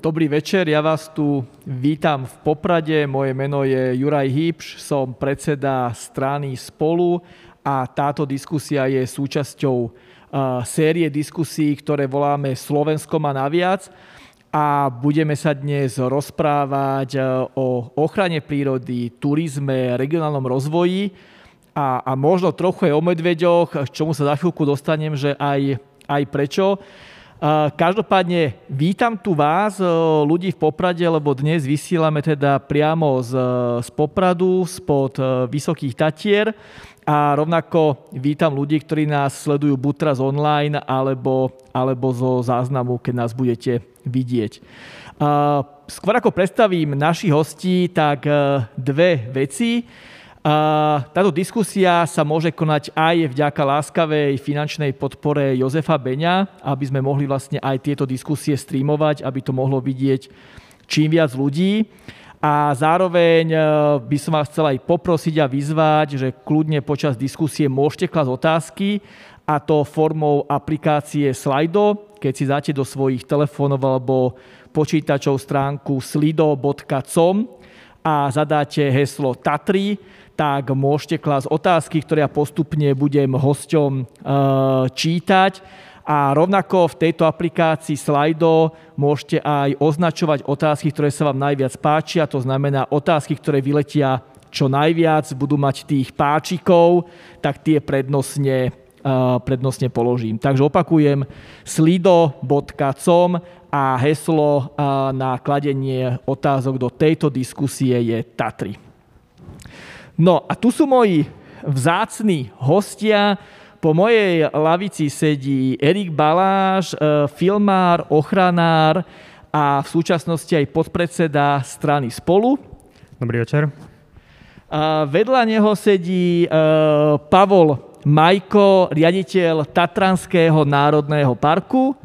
Dobrý večer, ja vás tu vítam v Poprade. Moje meno je Juraj Hýpš, som predseda strany Spolu a táto diskusia je súčasťou série diskusí, ktoré voláme Slovenskom a naviac a budeme sa dnes rozprávať o ochrane prírody, turizme, regionálnom rozvoji a, a možno trochu aj o medveďoch, k čomu sa za chvíľku dostanem, že aj, aj prečo. Každopádne vítam tu vás, ľudí v Poprade, lebo dnes vysielame teda priamo z, z Popradu, spod Vysokých Tatier a rovnako vítam ľudí, ktorí nás sledujú buď teraz online, alebo, alebo zo záznamu, keď nás budete vidieť. Skôr ako predstavím našich hostí, tak dve veci. Táto diskusia sa môže konať aj vďaka láskavej finančnej podpore Jozefa Beňa, aby sme mohli vlastne aj tieto diskusie streamovať, aby to mohlo vidieť čím viac ľudí. A zároveň e, by som vás chcel aj poprosiť a vyzvať, že kľudne počas diskusie môžete klasť otázky a to formou aplikácie Slido, keď si dáte do svojich telefónov alebo počítačov stránku slido.com a zadáte heslo Tatry, tak môžete klásť otázky, ktoré ja postupne budem hosťom e, čítať. A rovnako v tejto aplikácii Slido môžete aj označovať otázky, ktoré sa vám najviac páčia. To znamená otázky, ktoré vyletia čo najviac, budú mať tých páčikov, tak tie prednostne, e, prednostne položím. Takže opakujem slido.com a heslo e, na kladenie otázok do tejto diskusie je Tatry. No a tu sú moji vzácni hostia. Po mojej lavici sedí Erik Baláš, e, filmár, ochranár a v súčasnosti aj podpredseda strany Spolu. Dobrý večer. A vedľa neho sedí e, Pavol Majko, riaditeľ Tatranského národného parku.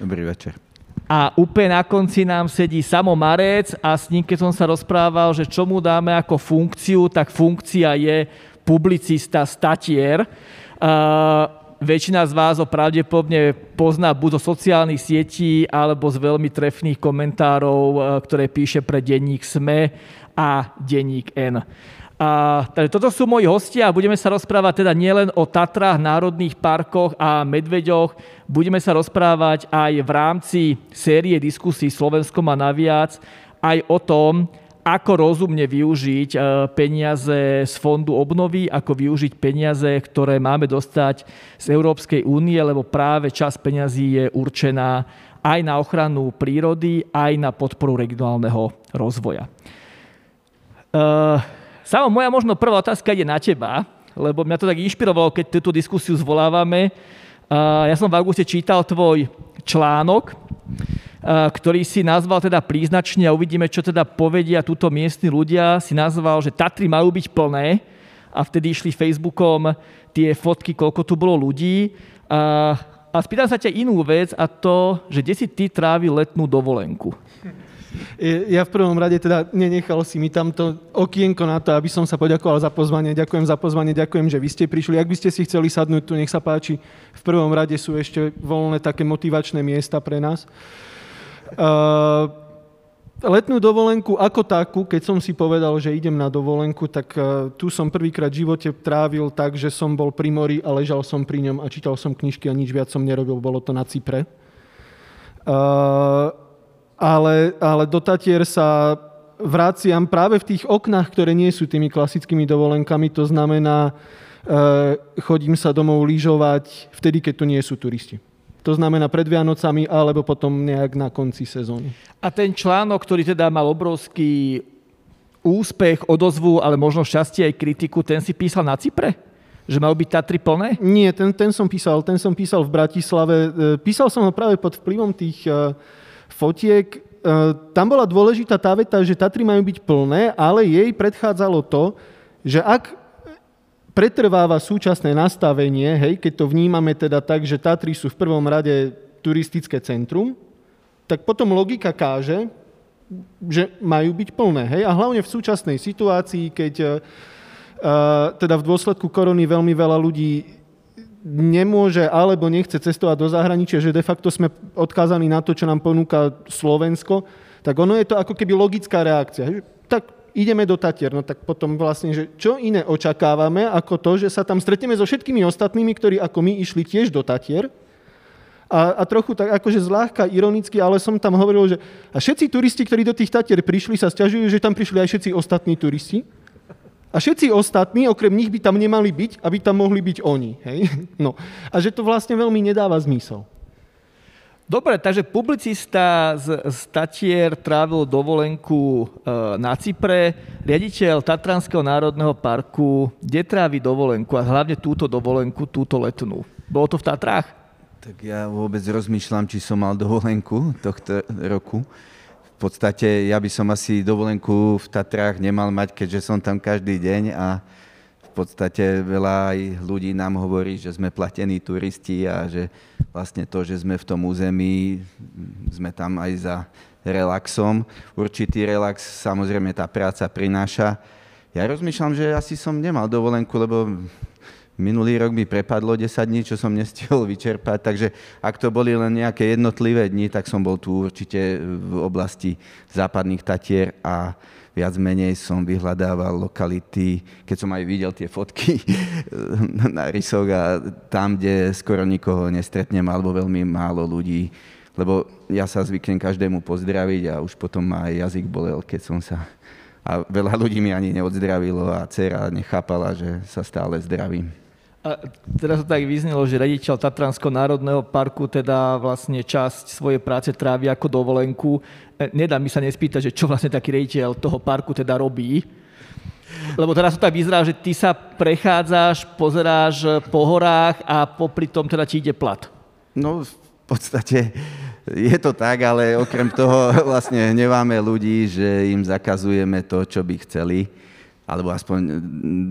Dobrý večer. A úplne na konci nám sedí Samo Marec a s ním, keď som sa rozprával, že čo mu dáme ako funkciu, tak funkcia je publicista, statier. Uh, väčšina z vás ho pravdepodobne pozná buď zo sociálnych sietí alebo z veľmi trefných komentárov, ktoré píše pre denník SME a denník N. A, takže toto sú moji hostia a budeme sa rozprávať teda nielen o Tatrách, národných parkoch a medveďoch, budeme sa rozprávať aj v rámci série diskusí Slovenskom a naviac aj o tom, ako rozumne využiť e, peniaze z fondu obnovy, ako využiť peniaze, ktoré máme dostať z Európskej únie, lebo práve čas peňazí je určená aj na ochranu prírody, aj na podporu regionálneho rozvoja. Uh, Samo moja možno prvá otázka ide na teba, lebo mňa to tak inšpirovalo, keď túto diskusiu zvolávame. Ja som v auguste čítal tvoj článok, ktorý si nazval teda príznačne a uvidíme, čo teda povedia túto miestni ľudia. Si nazval, že Tatry majú byť plné a vtedy išli Facebookom tie fotky, koľko tu bolo ľudí. A spýtam sa ťa inú vec a to, že kde si ty trávil letnú dovolenku? Ja v prvom rade teda nenechal si mi tamto okienko na to, aby som sa poďakoval za pozvanie. Ďakujem za pozvanie, ďakujem, že vy ste prišli. Ak by ste si chceli sadnúť tu, nech sa páči. V prvom rade sú ešte voľné také motivačné miesta pre nás. Uh, letnú dovolenku ako takú, keď som si povedal, že idem na dovolenku, tak uh, tu som prvýkrát v živote trávil tak, že som bol pri mori a ležal som pri ňom a čítal som knižky a nič viac som nerobil. Bolo to na Cypre. Uh, ale, ale do Tatier sa vraciam práve v tých oknách, ktoré nie sú tými klasickými dovolenkami. To znamená, e, chodím sa domov lyžovať vtedy, keď tu nie sú turisti. To znamená pred Vianocami alebo potom nejak na konci sezóny. A ten článok, ktorý teda mal obrovský úspech, odozvu, ale možno šťastie aj kritiku, ten si písal na Cypre? Že mal byť Tatry plné? Nie, ten, ten som písal, ten som písal v Bratislave. E, písal som ho práve pod vplyvom tých e, fotiek. E, tam bola dôležitá tá veta, že Tatry majú byť plné, ale jej predchádzalo to, že ak pretrváva súčasné nastavenie, hej, keď to vnímame teda tak, že Tatry sú v prvom rade turistické centrum, tak potom logika káže, že majú byť plné. Hej? A hlavne v súčasnej situácii, keď uh, teda v dôsledku korony veľmi veľa ľudí nemôže alebo nechce cestovať do zahraničia, že de facto sme odkázaní na to, čo nám ponúka Slovensko, tak ono je to ako keby logická reakcia. Tak ideme do Tatier, no tak potom vlastne, že čo iné očakávame ako to, že sa tam stretneme so všetkými ostatnými, ktorí ako my išli tiež do Tatier, a, a trochu tak akože zľahka, ironicky, ale som tam hovoril, že a všetci turisti, ktorí do tých Tatier prišli, sa stiažujú, že tam prišli aj všetci ostatní turisti. A všetci ostatní, okrem nich by tam nemali byť, aby tam mohli byť oni. Hej? No. A že to vlastne veľmi nedáva zmysel. Dobre, takže publicista z, z Tatier trávil dovolenku e, na Cypre, riaditeľ Tatranského národného parku, kde trávi dovolenku a hlavne túto dovolenku, túto letnú. Bolo to v Tatrách? Tak ja vôbec rozmýšľam, či som mal dovolenku tohto roku v podstate ja by som asi dovolenku v Tatrách nemal mať, keďže som tam každý deň a v podstate veľa aj ľudí nám hovorí, že sme platení turisti a že vlastne to, že sme v tom území, sme tam aj za relaxom. Určitý relax samozrejme tá práca prináša. Ja rozmýšľam, že asi som nemal dovolenku, lebo Minulý rok mi prepadlo 10 dní, čo som nestihol vyčerpať, takže ak to boli len nejaké jednotlivé dni, tak som bol tu určite v oblasti západných Tatier a viac menej som vyhľadával lokality, keď som aj videl tie fotky na rysok a tam, kde skoro nikoho nestretnem alebo veľmi málo ľudí, lebo ja sa zvyknem každému pozdraviť a už potom ma aj jazyk bolel, keď som sa... A veľa ľudí mi ani neodzdravilo a dcera nechápala, že sa stále zdravím. A teraz to tak vyznelo, že rediteľ Tatranského národného parku teda vlastne časť svojej práce trávi ako dovolenku. E, nedá mi sa nespýtať, že čo vlastne taký rediteľ toho parku teda robí. Lebo teraz to tak vyzerá, že ty sa prechádzaš, pozeráš po horách a popri tom teda ti ide plat. No v podstate je to tak, ale okrem toho vlastne hneváme ľudí, že im zakazujeme to, čo by chceli alebo aspoň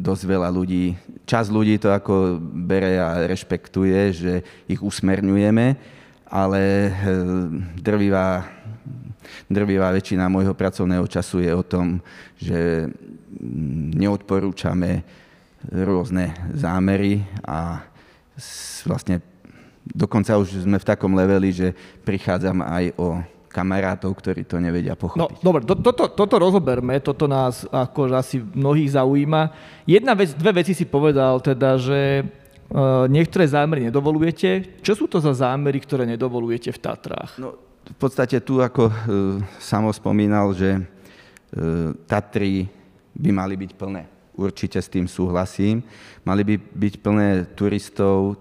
dosť veľa ľudí, čas ľudí to ako bere a rešpektuje, že ich usmerňujeme, ale eh, drvivá, drvivá väčšina môjho pracovného času je o tom, že mm, neodporúčame rôzne zámery a vlastne dokonca už sme v takom leveli, že prichádzam aj o kamarátov, ktorí to nevedia pochopiť. No, dobre, to, toto, toto rozoberme, toto nás ako asi mnohých zaujíma. Jedna vec, dve veci si povedal, teda, že e, niektoré zámery nedovolujete. Čo sú to za zámery, ktoré nedovolujete v Tatrách? No, v podstate tu, ako e, samo spomínal, že e, Tatry by mali byť plné. Určite s tým súhlasím. Mali by byť plné turistov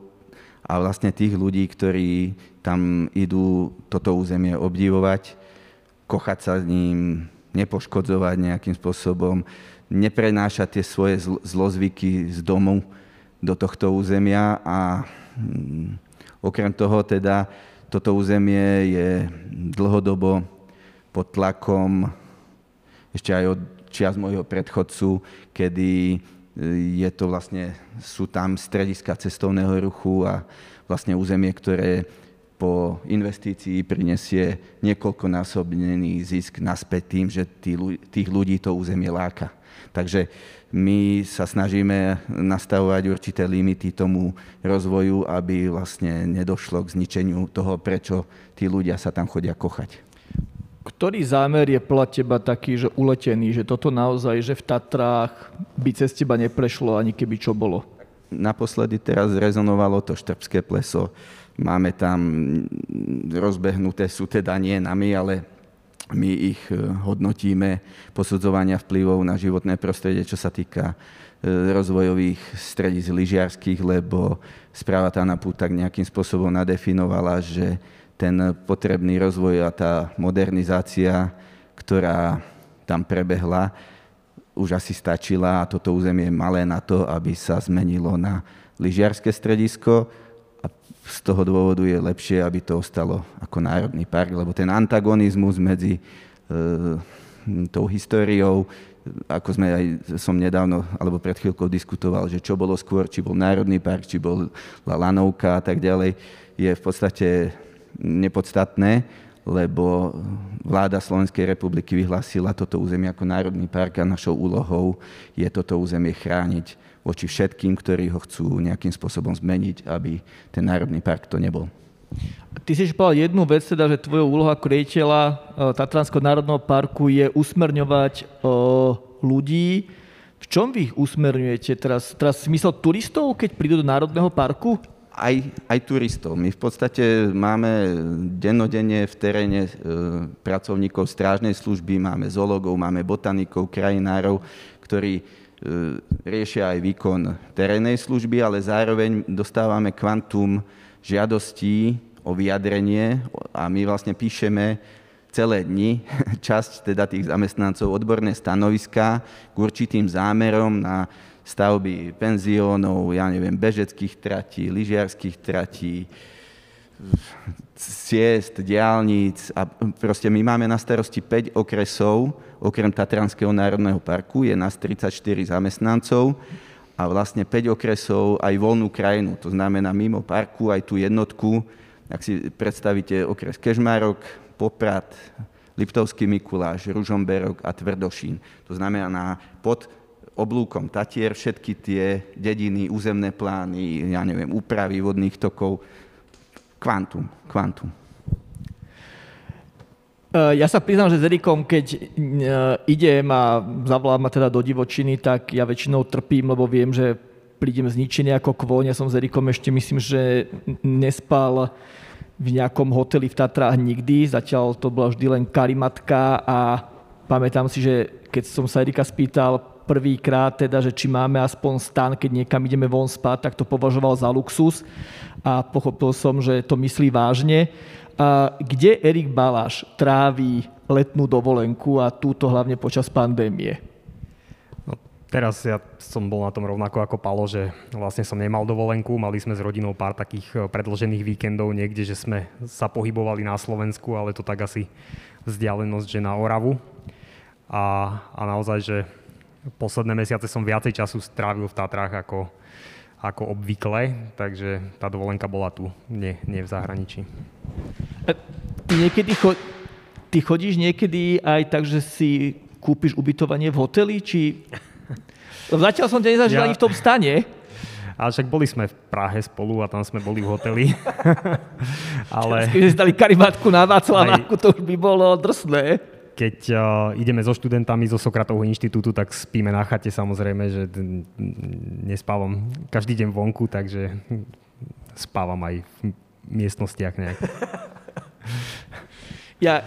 a vlastne tých ľudí, ktorí tam idú toto územie obdivovať, kochať sa s ním, nepoškodzovať nejakým spôsobom, neprenášať tie svoje zlozvyky z domu do tohto územia a mm, okrem toho teda toto územie je dlhodobo pod tlakom ešte aj od čias môjho predchodcu, kedy je to vlastne, sú tam strediska cestovného ruchu a vlastne územie, ktoré po investícii prinesie niekoľkonásobnený zisk naspäť tým, že tých ľudí to územie láka. Takže my sa snažíme nastavovať určité limity tomu rozvoju, aby vlastne nedošlo k zničeniu toho, prečo tí ľudia sa tam chodia kochať. Ktorý zámer je podľa teba taký, že uletený, že toto naozaj, že v Tatrách by cez teba neprešlo ani keby čo bolo? Naposledy teraz rezonovalo to štrbské pleso Máme tam rozbehnuté, sú teda nie nami, ale my ich e, hodnotíme, posudzovania vplyvov na životné prostredie, čo sa týka e, rozvojových stredíc lyžiarských, lebo správa Tanapu tak nejakým spôsobom nadefinovala, že ten potrebný rozvoj a tá modernizácia, ktorá tam prebehla, už asi stačila a toto územie je malé na to, aby sa zmenilo na lyžiarske stredisko. Z toho dôvodu je lepšie, aby to ostalo ako národný park, lebo ten antagonizmus medzi e, tou históriou, ako sme aj som nedávno, alebo pred chvíľkou diskutoval, že čo bolo skôr, či bol národný park, či bol lanovka a tak ďalej, je v podstate nepodstatné, lebo vláda Slovenskej republiky vyhlásila toto územie ako národný park a našou úlohou je toto územie chrániť voči všetkým, ktorí ho chcú nejakým spôsobom zmeniť, aby ten národný park to nebol. Ty si povedal jednu vec, teda, že tvoja úloha ako riaditeľa e, Tatranského národného parku je usmerňovať e, ľudí. V čom vy ich usmerňujete teraz? Teraz smysl turistov, keď prídu do Národného parku? Aj, aj turistov. My v podstate máme dennodenne v teréne e, pracovníkov strážnej služby, máme zoologov, máme botanikov, krajinárov, ktorí riešia aj výkon terénnej služby, ale zároveň dostávame kvantum žiadostí o vyjadrenie a my vlastne píšeme celé dni, časť teda tých zamestnancov, odborné stanoviská k určitým zámerom na stavby penziónov, ja neviem, bežeckých tratí, lyžiarských tratí, ciest, diálnic a proste my máme na starosti 5 okresov, okrem Tatranského národného parku, je nás 34 zamestnancov a vlastne 5 okresov aj voľnú krajinu. To znamená mimo parku aj tú jednotku, ak si predstavíte okres Kežmarok, Poprad, Liptovský Mikuláš, Ružomberok a Tvrdošín. To znamená pod oblúkom Tatier všetky tie dediny, územné plány, ja neviem, úpravy vodných tokov, kvantum, kvantum. Eh, ja sa priznám, že s Erikom, keď eh, idem a zavolám ma teda do divočiny, tak ja väčšinou trpím, lebo viem, že prídem zničený ako kvoň. Ja som s Erikom ešte myslím, že nespal v nejakom hoteli v Tatrách nikdy. Zatiaľ to bola vždy len karimatka a pamätám si, že keď som sa Erika spýtal prvýkrát, teda, že či máme aspoň stan, keď niekam ideme von spať, tak to považoval za luxus a pochopil som, že to myslí vážne. A kde Erik Baláš tráví letnú dovolenku a túto hlavne počas pandémie? No, teraz ja som bol na tom rovnako ako Palo, že vlastne som nemal dovolenku. Mali sme s rodinou pár takých eh, predlžených víkendov niekde, že sme sa pohybovali na Slovensku, ale to tak asi vzdialenosť, že na Oravu. A, a naozaj, že posledné mesiace som viacej času strávil v Tatrách ako, ako obvykle, takže tá dovolenka bola tu, nie, nie v zahraničí. Ty niekedy cho- ty chodíš niekedy aj tak, že si kúpiš ubytovanie v hoteli, či... Zatiaľ som ťa nezažil ja... ani v tom stane. Ale však boli sme v Prahe spolu a tam sme boli v hoteli. Ale... Keby si dali karimatku na Václaváku, to už by bolo drsné keď uh, ideme so študentami zo Sokratovho inštitútu, tak spíme na chate samozrejme, že nespávam každý deň vonku, takže spávam aj v miestnostiach nejak. Ja,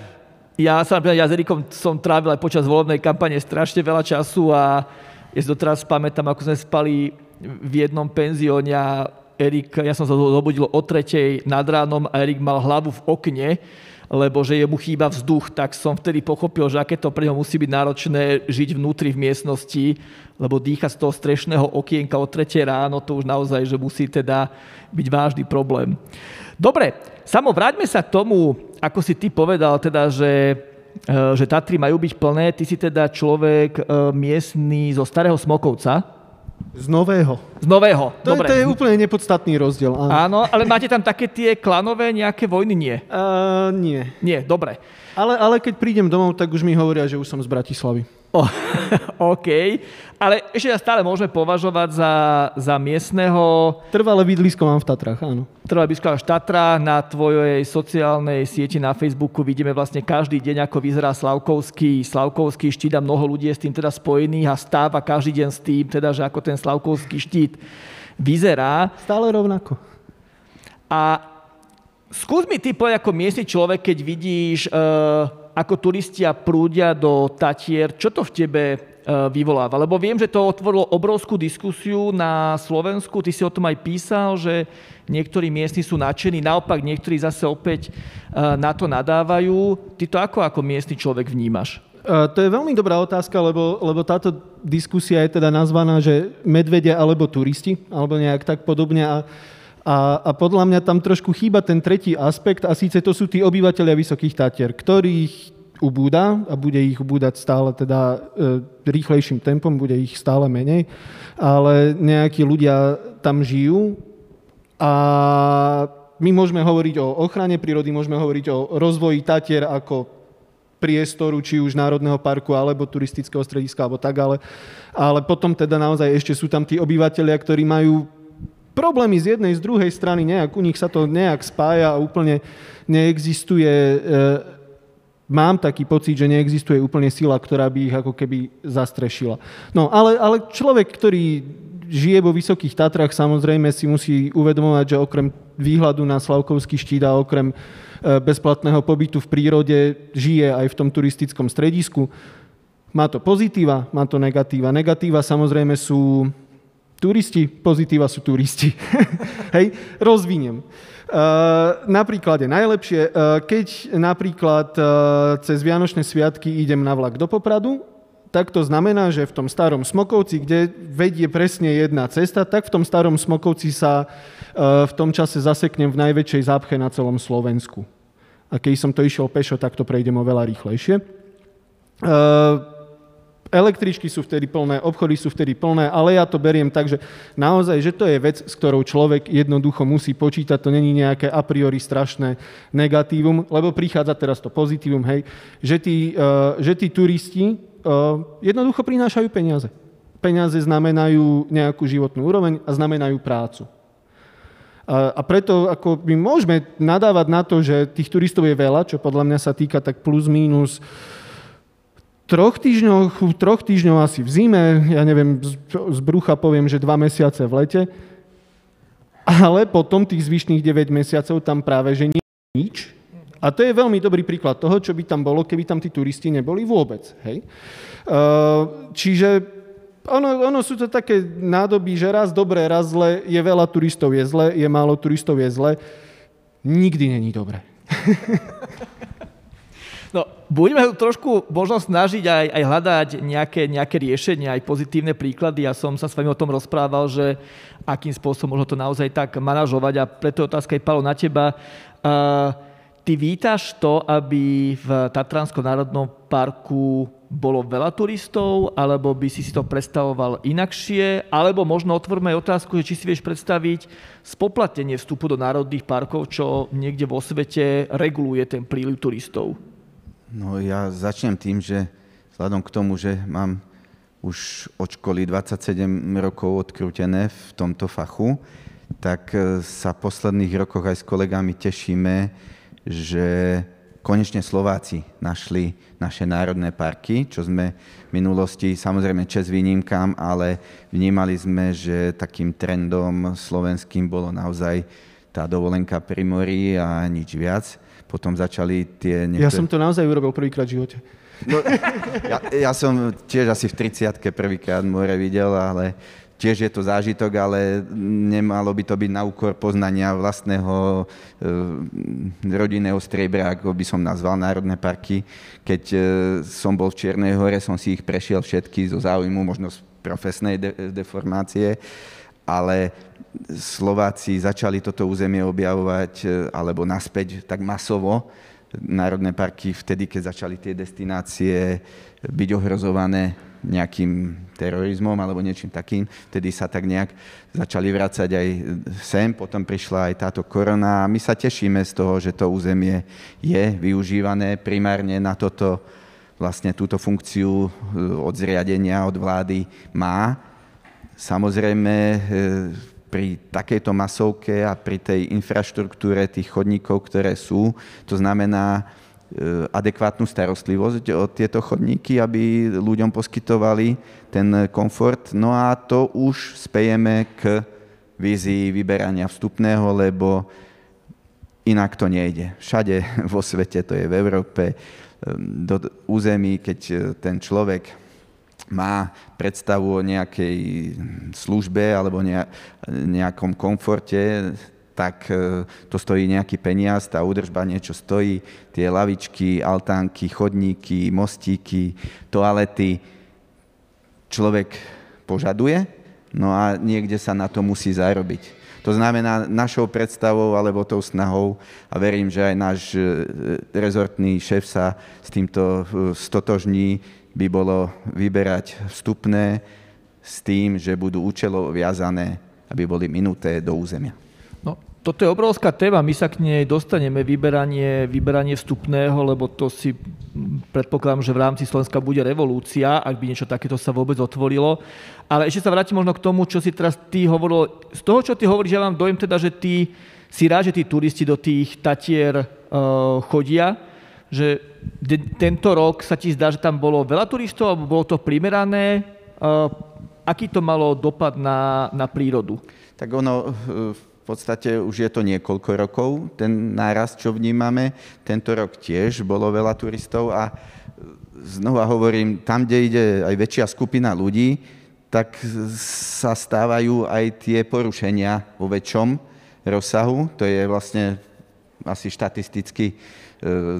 ja sa ja s som trávil aj počas volebnej kampane strašne veľa času a ja si doteraz pamätám, ako sme spali v jednom penzióne a Erik, ja som sa zobudil o tretej nad ránom a Erik mal hlavu v okne lebo že jemu chýba vzduch, tak som vtedy pochopil, že aké to pre ňo musí byť náročné žiť vnútri v miestnosti, lebo dýcha z toho strešného okienka o 3 ráno, to už naozaj, že musí teda byť vážny problém. Dobre, samo vráťme sa k tomu, ako si ty povedal, teda, že e, že Tatry majú byť plné. Ty si teda človek e, miestný zo Starého Smokovca, z nového. Z nového, to dobre. Je, to je úplne nepodstatný rozdiel. Áno. áno, ale máte tam také tie klanové nejaké vojny? Nie. Uh, nie. Nie, dobre. Ale, ale keď prídem domov, tak už mi hovoria, že už som z Bratislavy. Oh, OK, ale ešte stále môžeme považovať za, za miestneho... Trvalé bydlisko mám v Tatrách, áno. Trvalé bydlisko v Tatrách, na tvojej sociálnej sieti na Facebooku vidíme vlastne každý deň, ako vyzerá Slavkovský, Slavkovský štít a mnoho ľudí je s tým teda spojených a stáva každý deň s tým, teda, že ako ten Slavkovský štít vyzerá. Stále rovnako. A skús mi ty povedať ako miestny človek, keď vidíš... Uh, ako turistia prúdia do Tatier, čo to v tebe e, vyvoláva? Lebo viem, že to otvorilo obrovskú diskusiu na Slovensku, ty si o tom aj písal, že niektorí miestni sú nadšení, naopak niektorí zase opäť e, na to nadávajú. Ty to ako ako miestny človek vnímaš? Uh, to je veľmi dobrá otázka, lebo, lebo táto diskusia je teda nazvaná, že medvedia alebo turisti, alebo nejak tak podobne. A a, a podľa mňa tam trošku chýba ten tretí aspekt a síce to sú tí obyvateľia Vysokých Tatier, ktorých ubúda a bude ich ubúdať stále teda e, rýchlejším tempom, bude ich stále menej, ale nejakí ľudia tam žijú a my môžeme hovoriť o ochrane prírody, môžeme hovoriť o rozvoji Tatier ako priestoru, či už Národného parku, alebo turistického strediska, alebo tak, ale, ale potom teda naozaj ešte sú tam tí obyvateľia, ktorí majú problémy z jednej, z druhej strany, nejak, u nich sa to nejak spája a úplne neexistuje, e, mám taký pocit, že neexistuje úplne sila, ktorá by ich ako keby zastrešila. No, ale, ale človek, ktorý žije vo Vysokých Tatrách, samozrejme si musí uvedomovať, že okrem výhľadu na Slavkovský štít a okrem e, bezplatného pobytu v prírode žije aj v tom turistickom stredisku. Má to pozitíva, má to negatíva. Negatíva samozrejme sú Turisti, pozitíva sú turisti. Hej, rozviniem. Uh, napríklad je najlepšie, uh, keď napríklad uh, cez Vianočné sviatky idem na vlak do Popradu, tak to znamená, že v tom starom Smokovci, kde vedie presne jedna cesta, tak v tom starom Smokovci sa v tom čase zaseknem v najväčšej zápche na celom Slovensku. A keď som to išiel pešo, tak to prejdem oveľa rýchlejšie. Električky sú vtedy plné, obchody sú vtedy plné, ale ja to beriem tak, že naozaj, že to je vec, s ktorou človek jednoducho musí počítať, to není nejaké a priori strašné negatívum, lebo prichádza teraz to pozitívum, hej, že tí, uh, že tí turisti uh, jednoducho prinášajú peniaze. Peniaze znamenajú nejakú životnú úroveň a znamenajú prácu. A preto ako my môžeme nadávať na to, že tých turistov je veľa, čo podľa mňa sa týka tak plus minus troch týždňoch, troch týždňov asi v zime, ja neviem, z brucha poviem, že dva mesiace v lete, ale potom tých zvyšných 9 mesiacov tam práve, že nie nič. A to je veľmi dobrý príklad toho, čo by tam bolo, keby tam tí turisti neboli vôbec. Hej? Čiže ono, ono sú to také nádoby, že raz dobré, raz zle, je veľa turistov, je zle, je málo turistov, je zle. Nikdy není dobré. Budeme trošku možno snažiť aj, aj hľadať nejaké, nejaké riešenia, aj pozitívne príklady. Ja som sa s vami o tom rozprával, že akým spôsobom možno to naozaj tak manažovať a preto je otázka aj Palo na teba. Uh, ty vítaš to, aby v Tatranskom národnom parku bolo veľa turistov, alebo by si si to predstavoval inakšie, alebo možno otvorme aj otázku, či si vieš predstaviť spoplatenie vstupu do národných parkov, čo niekde vo svete reguluje ten príliv turistov. No ja začnem tým, že vzhľadom k tomu, že mám už od školy 27 rokov odkrútené v tomto fachu, tak e, sa v posledných rokoch aj s kolegami tešíme, že konečne Slováci našli naše národné parky, čo sme v minulosti, samozrejme čes výnimkám, ale vnímali sme, že takým trendom slovenským bolo naozaj tá dovolenka pri mori a nič viac potom začali tie... Niektoré... Ja som to naozaj urobil prvýkrát v živote. No, ja, ja som tiež asi v 30 prvýkrát more videl, ale tiež je to zážitok, ale nemalo by to byť na úkor poznania vlastného e, rodinného striebra, ako by som nazval národné parky. Keď e, som bol v Čiernej hore, som si ich prešiel všetky zo záujmu, možno z profesnej de- deformácie, ale Slováci začali toto územie objavovať e, alebo naspäť tak masovo. Národné parky vtedy, keď začali tie destinácie byť ohrozované nejakým terorizmom alebo niečím takým, vtedy sa tak nejak začali vrácať aj sem, potom prišla aj táto korona a my sa tešíme z toho, že to územie je využívané primárne na toto, vlastne túto funkciu e, od zriadenia, od vlády má. Samozrejme, e, pri takejto masovke a pri tej infraštruktúre tých chodníkov, ktoré sú, to znamená e, adekvátnu starostlivosť o tieto chodníky, aby ľuďom poskytovali ten komfort. No a to už spejeme k vízii vyberania vstupného, lebo inak to nejde. Všade vo svete, to je v Európe, e, do území, keď ten človek má predstavu o nejakej službe alebo nejakom komforte, tak e, to stojí nejaký peniaz, tá údržba niečo stojí, tie lavičky, altánky, chodníky, mostíky, toalety. Človek požaduje, no a niekde sa na to musí zarobiť. To znamená, našou predstavou alebo tou snahou, a verím, že aj náš e, rezortný šéf sa s týmto e, stotožní, by bolo vyberať vstupné s tým, že budú účelovo viazané, aby boli minuté do územia. No, toto je obrovská téma, my sa k nej dostaneme, vyberanie, vyberanie vstupného, lebo to si predpokladám, že v rámci Slovenska bude revolúcia, ak by niečo takéto sa vôbec otvorilo. Ale ešte sa vrátim možno k tomu, čo si teraz ty hovoril. Z toho, čo ty hovoríš, ja mám dojem teda, že ty si rád, že tí turisti do tých Tatier uh, chodia, že tento rok sa ti zdá, že tam bolo veľa turistov, alebo bolo to primerané? Uh, aký to malo dopad na, na prírodu? Tak ono v podstate už je to niekoľko rokov, ten náraz, čo vnímame. Tento rok tiež bolo veľa turistov a znova hovorím, tam, kde ide aj väčšia skupina ľudí, tak sa stávajú aj tie porušenia vo väčšom rozsahu. To je vlastne asi štatisticky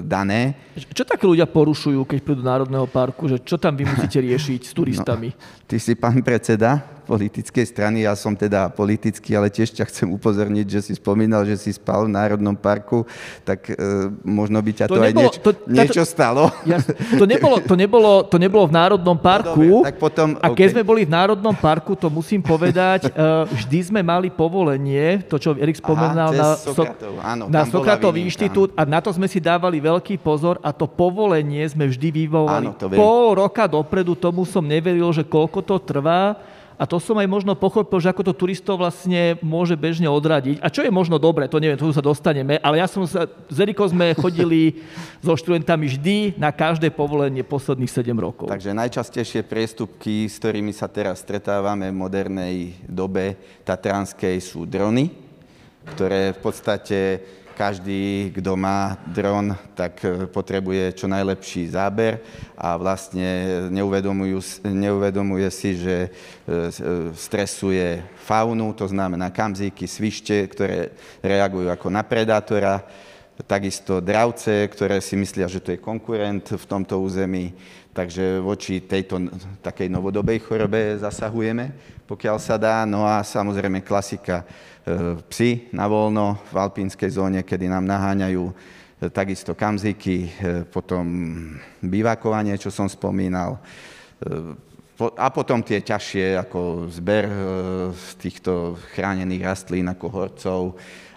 dané. Čo také ľudia porušujú, keď prídu do Národného parku? Že čo tam vy musíte riešiť s turistami? No, ty si pán predseda politickej strany, ja som teda politický, ale tiež ťa chcem upozorniť, že si spomínal, že si spal v Národnom parku, tak e, možno by ťa to, to nebolo, aj nieč, to, niečo táto, stalo. Ja, to, nebolo, to, nebolo, to nebolo v Národnom no parku. No, dobre, tak potom, a keď okay. sme boli v Národnom parku, to musím povedať, e, vždy sme mali povolenie, to čo Erik spomenal, Aha, na, Sokratov, áno, na Sokratový inštitút a na to sme si dávali veľký pozor a to povolenie sme vždy vyvolali. Áno, to Pol roka dopredu tomu som neveril, že koľko to trvá a to som aj možno pochopil, že ako to turistov vlastne môže bežne odradiť. A čo je možno dobre, to neviem, tu sa dostaneme, ale ja som sa, s Erikou sme chodili so študentami vždy na každé povolenie posledných 7 rokov. Takže najčastejšie priestupky, s ktorými sa teraz stretávame v modernej dobe tatranskej sú drony, ktoré v podstate každý, kto má dron, tak e, potrebuje čo najlepší záber a vlastne neuvedomuje si, že e, e, stresuje faunu, to znamená kamzíky, svište, ktoré reagujú ako na predátora, takisto dravce, ktoré si myslia, že to je konkurent v tomto území. Takže voči tejto takej novodobej chorobe zasahujeme, pokiaľ sa dá. No a samozrejme klasika E, psi na voľno v alpínskej zóne, kedy nám naháňajú e, takisto kamziky, e, potom bývakovanie, čo som spomínal, a potom tie ťažšie, ako zber z týchto chránených rastlín, ako horcov,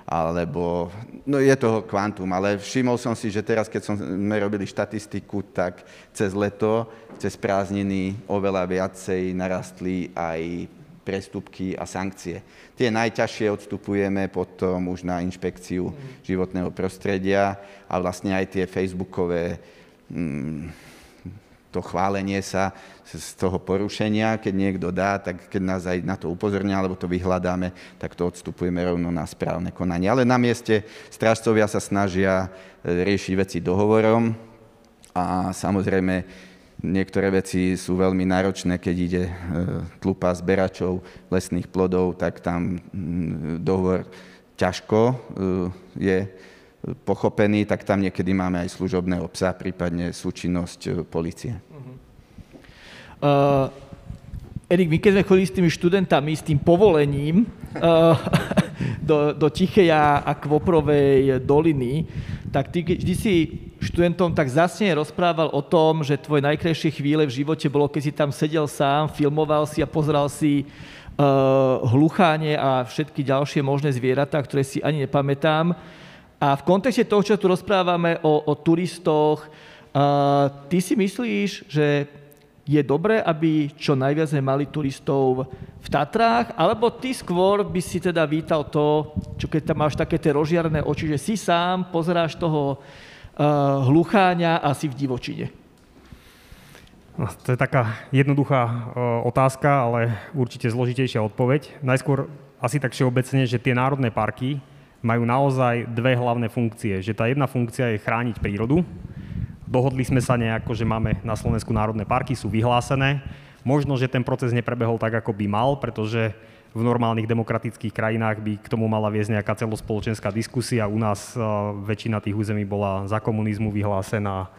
alebo, no je toho kvantum, ale všimol som si, že teraz, keď sme robili štatistiku, tak cez leto, cez prázdniny oveľa viacej narastli aj prestupky a sankcie. Tie najťažšie odstupujeme potom už na inšpekciu životného prostredia a vlastne aj tie facebookové mm, to chválenie sa z toho porušenia, keď niekto dá, tak keď nás aj na to upozornia, alebo to vyhľadáme, tak to odstupujeme rovno na správne konanie. Ale na mieste strážcovia sa snažia e, riešiť veci dohovorom a samozrejme Niektoré veci sú veľmi náročné, keď ide e, tlupa zberačov lesných plodov, tak tam mm, dohovor ťažko e, je pochopený, tak tam niekedy máme aj služobného psa, prípadne súčinnosť e, policie. Uh, Erik, my keď sme chodili s tými študentami, s tým povolením uh, do, do Tichej a Kvoprovej doliny, tak ty vždy si študentom tak zasne rozprával o tom, že tvoje najkrajšie chvíle v živote bolo, keď si tam sedel sám, filmoval si a pozeral si uh, hlucháne a všetky ďalšie možné zvieratá, ktoré si ani nepamätám. A v kontexte toho, čo tu rozprávame o, o turistoch, uh, ty si myslíš, že je dobré, aby čo najviac mali turistov v Tatrách, alebo ty skôr by si teda vítal to, čo keď tam máš také tie rozžiarné oči, že si sám pozeráš toho hlucháňa a si v divočine? No, to je taká jednoduchá uh, otázka, ale určite zložitejšia odpoveď. Najskôr asi tak všeobecne, že tie národné parky majú naozaj dve hlavné funkcie. Že tá jedna funkcia je chrániť prírodu, Dohodli sme sa nejako, že máme na Slovensku národné parky, sú vyhlásené. Možno, že ten proces neprebehol tak, ako by mal, pretože v normálnych demokratických krajinách by k tomu mala viesť nejaká celospoločenská diskusia. U nás uh, väčšina tých území bola za komunizmu vyhlásená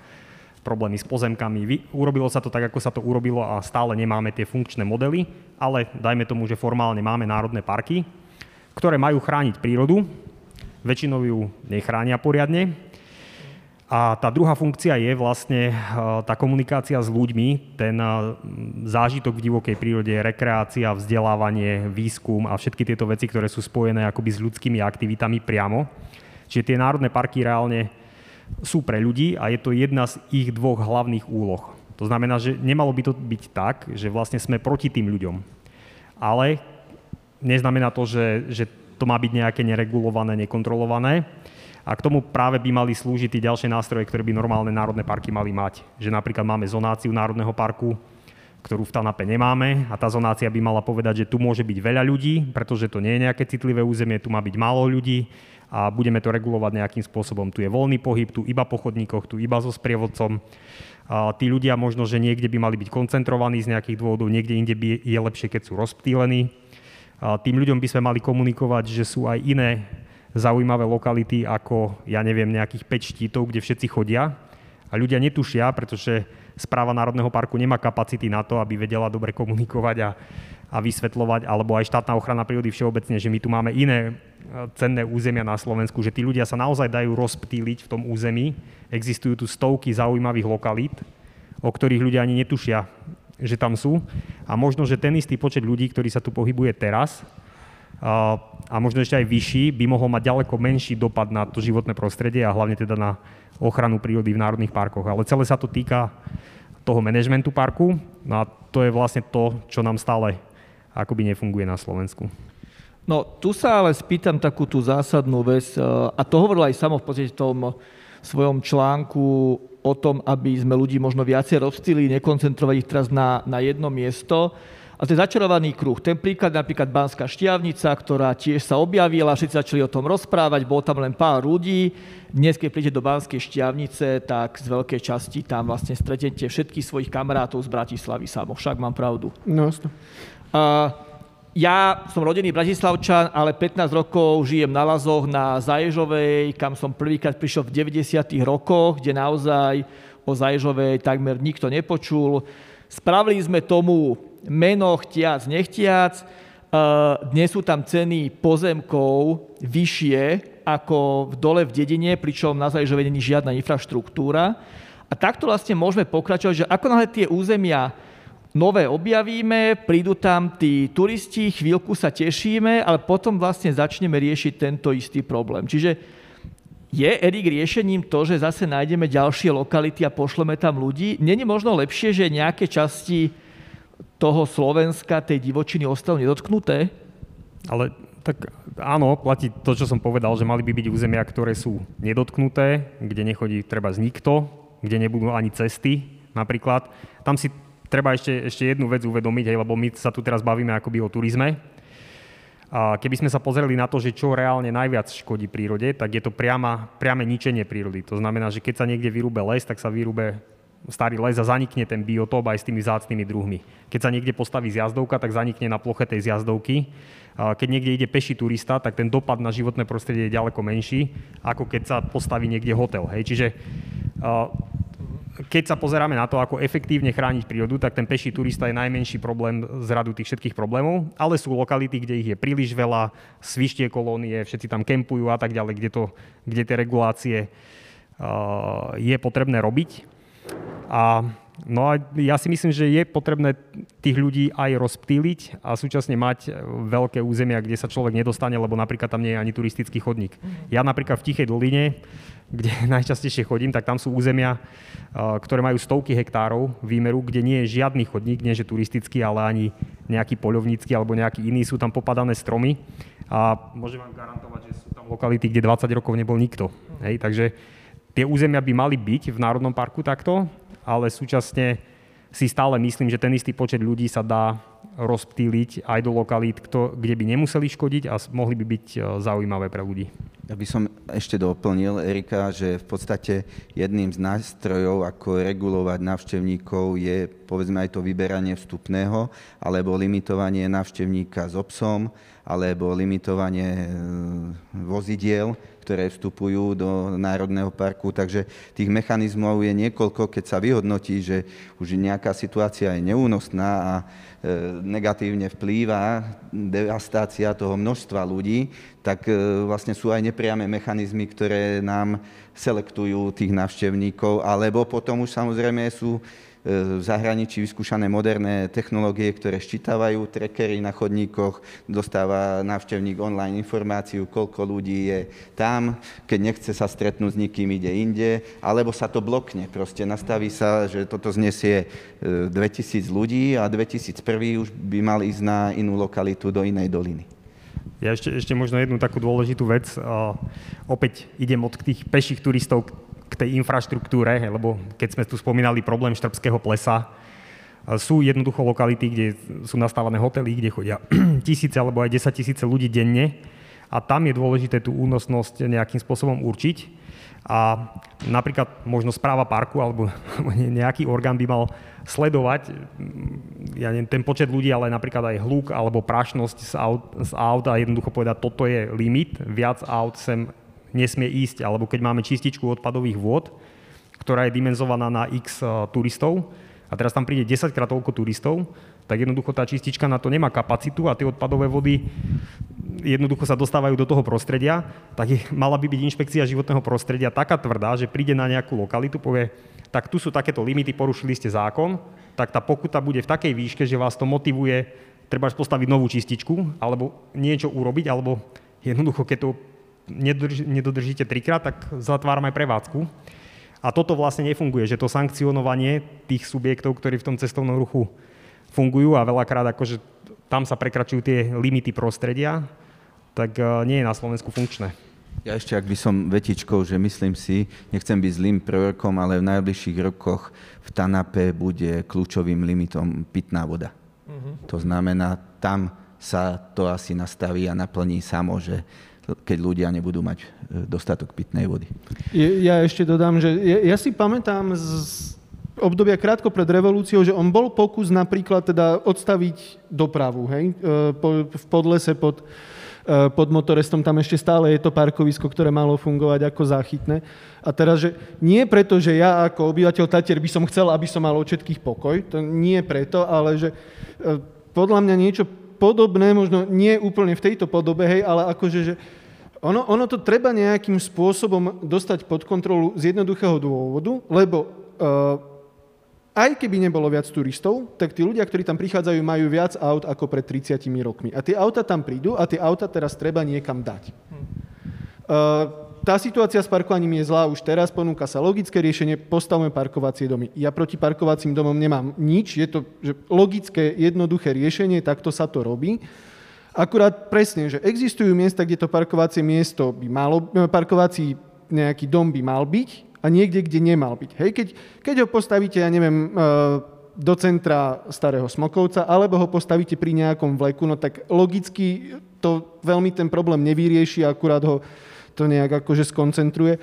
problémy s pozemkami. Urobilo sa to tak, ako sa to urobilo a stále nemáme tie funkčné modely, ale dajme tomu, že formálne máme národné parky, ktoré majú chrániť prírodu, väčšinou ju nechránia poriadne A tá druhá funkcia je vlastne tá komunikácia s ľuďmi, ten zážitok v divokej prírode, rekreácia, vzdelávanie, výskum a všetky tieto veci, ktoré sú spojené akoby s ľudskými aktivitami priamo. Čiže tie národné parky reálne sú pre ľudí a je to jedna z ich dvoch hlavných úloh. To znamená, že nemalo by to byť tak, že vlastne sme proti tým ľuďom. Ale neznamená to, že, že to má byť nejaké neregulované, nekontrolované. A k tomu práve by mali slúžiť tie ďalšie nástroje, ktoré by normálne národné parky mali mať. Že napríklad máme zonáciu národného parku, ktorú v Tanape nemáme a tá zonácia by mala povedať, že tu môže byť veľa ľudí, pretože to nie je nejaké citlivé územie, tu má byť málo ľudí a budeme to regulovať nejakým spôsobom. Tu je voľný pohyb, tu iba po chodníkoch, tu iba so sprievodcom. A tí ľudia možno, že niekde by mali byť koncentrovaní z nejakých dôvodov, niekde inde by je lepšie, keď sú rozptýlení. A tým ľuďom by sme mali komunikovať, že sú aj iné zaujímavé lokality ako, ja neviem, nejakých 5 štítov, kde všetci chodia. A ľudia netušia, pretože správa Národného parku nemá kapacity na to, aby vedela dobre komunikovať a, a vysvetľovať, alebo aj štátna ochrana prírody všeobecne, že my tu máme iné e, cenné územia na Slovensku, že tí ľudia sa naozaj dajú rozptýliť v tom území. Existujú tu stovky zaujímavých lokalít, o ktorých ľudia ani netušia, že tam sú. A možno, že ten istý počet ľudí, ktorý sa tu pohybuje teraz, a možno ešte aj vyšší, by mohol mať ďaleko menší dopad na to životné prostredie a hlavne teda na ochranu prírody v národných parkoch. Ale celé sa to týka toho manažmentu parku no a to je vlastne to, čo nám stále akoby nefunguje na Slovensku. No, tu sa ale spýtam takú tú zásadnú vec, a to hovoril aj samo v podstate tom svojom článku o tom, aby sme ľudí možno viacej rozptýlili, nekoncentrovať ich teraz na, na jedno miesto. A to je začarovaný kruh. Ten príklad napríklad Banská šťavnica, ktorá tiež sa objavila, všetci začali o tom rozprávať, bolo tam len pár ľudí. Dnes, keď prídete do Banskej šťavnice, tak z veľkej časti tam vlastne stretnete všetkých svojich kamarátov z Bratislavy samo. Však mám pravdu. No, uh, ja som rodený Bratislavčan, ale 15 rokov žijem na Lazoch na Zaježovej, kam som prvýkrát prišiel v 90. rokoch, kde naozaj o Zaježovej takmer nikto nepočul. Spravili sme tomu meno chtiac, nechtiac. Dnes sú tam ceny pozemkov vyššie ako v dole v dedine, pričom na Zaježove není žiadna infraštruktúra. A takto vlastne môžeme pokračovať, že ako náhle tie územia nové objavíme, prídu tam tí turisti, chvíľku sa tešíme, ale potom vlastne začneme riešiť tento istý problém. Čiže je Erik riešením to, že zase nájdeme ďalšie lokality a pošleme tam ľudí? Není možno lepšie, že nejaké časti toho Slovenska, tej divočiny ostanú nedotknuté? Ale tak áno, platí to, čo som povedal, že mali by byť územia, ktoré sú nedotknuté, kde nechodí treba z nikto, kde nebudú ani cesty napríklad. Tam si treba ešte, ešte jednu vec uvedomiť, hej, lebo my sa tu teraz bavíme akoby o turizme. Keby sme sa pozreli na to, že čo reálne najviac škodí prírode, tak je to priama, priame ničenie prírody. To znamená, že keď sa niekde vyrúbe les, tak sa vyrúbe starý les a zanikne ten biotop aj s tými vzácnými druhmi. Keď sa niekde postaví zjazdovka, tak zanikne na ploche tej zjazdovky. Keď niekde ide peší turista, tak ten dopad na životné prostredie je ďaleko menší, ako keď sa postaví niekde hotel. Hej. Čiže keď sa pozeráme na to, ako efektívne chrániť prírodu, tak ten peší turista je najmenší problém z radu tých všetkých problémov, ale sú lokality, kde ich je príliš veľa, svištie kolónie, všetci tam kempujú a tak ďalej, kde, to, kde tie regulácie uh, je potrebné robiť. A No a ja si myslím, že je potrebné tých ľudí aj rozptýliť a súčasne mať veľké územia, kde sa človek nedostane, lebo napríklad tam nie je ani turistický chodník. Ja napríklad v Tichej doline, kde najčastejšie chodím, tak tam sú územia, ktoré majú stovky hektárov výmeru, kde nie je žiadny chodník, nie že turistický, ale ani nejaký poľovnícky alebo nejaký iný. Sú tam popadané stromy a môžem vám garantovať, že sú tam lokality, kde 20 rokov nebol nikto. Hej, takže tie územia by mali byť v Národnom parku takto ale súčasne si stále myslím, že ten istý počet ľudí sa dá rozptýliť aj do lokalít, kde by nemuseli škodiť a mohli by byť e, zaujímavé pre ľudí. Ja by som ešte doplnil, Erika, že v podstate jedným z nástrojov, ako regulovať návštevníkov, je povedzme aj to vyberanie vstupného, alebo limitovanie návštevníka s obsom, alebo limitovanie e, vozidiel, ktoré vstupujú do Národného parku. Takže tých mechanizmov je niekoľko, keď sa vyhodnotí, že už nejaká situácia je neúnosná a e, negatívne vplýva devastácia toho množstva ľudí, tak e, vlastne sú aj nepriame mechanizmy, ktoré nám selektujú tých návštevníkov, alebo potom už samozrejme sú v zahraničí vyskúšané moderné technológie, ktoré ščítavajú trackery na chodníkoch, dostáva návštevník online informáciu, koľko ľudí je tam, keď nechce sa stretnúť s nikým, ide inde, alebo sa to blokne. Proste nastaví sa, že toto znesie 2000 e, ľudí a 2001 už by mal ísť na inú lokalitu do inej doliny. Ja ešte, ešte možno jednu takú dôležitú vec. Uh, opäť idem od tých peších turistov k tej infraštruktúre, lebo keď sme tu spomínali problém Štrbského plesa, sú jednoducho lokality, kde sú nastavené hotely, kde chodia tisíce alebo aj 10 tisíce ľudí denne a tam je dôležité tú únosnosť nejakým spôsobom určiť. A napríklad možno správa parku alebo nejaký orgán by mal sledovať ja neviem, ten počet ľudí, ale napríklad aj hluk alebo prašnosť z aut, z aut a jednoducho povedať, toto je limit, viac aut sem nesmie ísť, alebo keď máme čističku odpadových vôd, ktorá je dimenzovaná na x eh, turistov, a teraz tam príde 10 krát toľko turistov, tak jednoducho tá čistička na to nemá kapacitu a tie odpadové vody jednoducho sa dostávajú do toho prostredia, tak je, mala by byť inšpekcia životného prostredia taká tvrdá, že príde na nejakú lokalitu, povie, tak tu sú takéto limity, porušili ste zákon, tak tá pokuta bude v takej výške, že vás to motivuje treba postaviť novú čističku, alebo niečo urobiť, alebo jednoducho, keď to nedodržíte trikrát, tak zatváram aj prevádzku. A toto vlastne nefunguje, že to sankcionovanie tých subjektov, ktorí v tom cestovnom ruchu fungujú a veľakrát akože tam sa prekračujú tie limity prostredia, tak e, nie je na Slovensku funkčné. Ja ešte, ak by som vetičkou, že myslím si, nechcem byť zlým prorokom, ale v najbližších rokoch v TANAPE bude kľúčovým limitom pitná voda. Uh-huh. To znamená, tam sa to asi nastaví a naplní samo, že keď ľudia nebudú mať e, dostatok pitnej vody. Ja ešte dodám, že ja, ja si pamätám z obdobia krátko pred revolúciou, že on bol pokus napríklad teda odstaviť dopravu, hej, e, po, v podlese pod, e, pod motorestom, tam ešte stále je to parkovisko, ktoré malo fungovať ako záchytné. A teraz, že nie preto, že ja ako obyvateľ Tatier by som chcel, aby som mal od všetkých pokoj, to nie preto, ale že podľa mňa niečo podobné, možno nie úplne v tejto podobe, hej, ale akože, že ono, ono to treba nejakým spôsobom dostať pod kontrolu z jednoduchého dôvodu, lebo uh, aj keby nebolo viac turistov, tak tí ľudia, ktorí tam prichádzajú, majú viac aut ako pred 30 rokmi. A tie auta tam prídu a tie auta teraz treba niekam dať. Uh, tá situácia s parkovaním je zlá už teraz, ponúka sa logické riešenie, postavme parkovacie domy. Ja proti parkovacím domom nemám nič, je to že logické, jednoduché riešenie, takto sa to robí. Akurát presne, že existujú miesta, kde to parkovacie miesto by malo, parkovací nejaký dom by mal byť a niekde, kde nemal byť. Hej, keď, keď ho postavíte, ja neviem, eh, do centra Starého Smokovca, alebo ho postavíte pri nejakom vleku, no tak logicky to veľmi ten problém nevyrieši, akurát ho to nejak akože skoncentruje. E,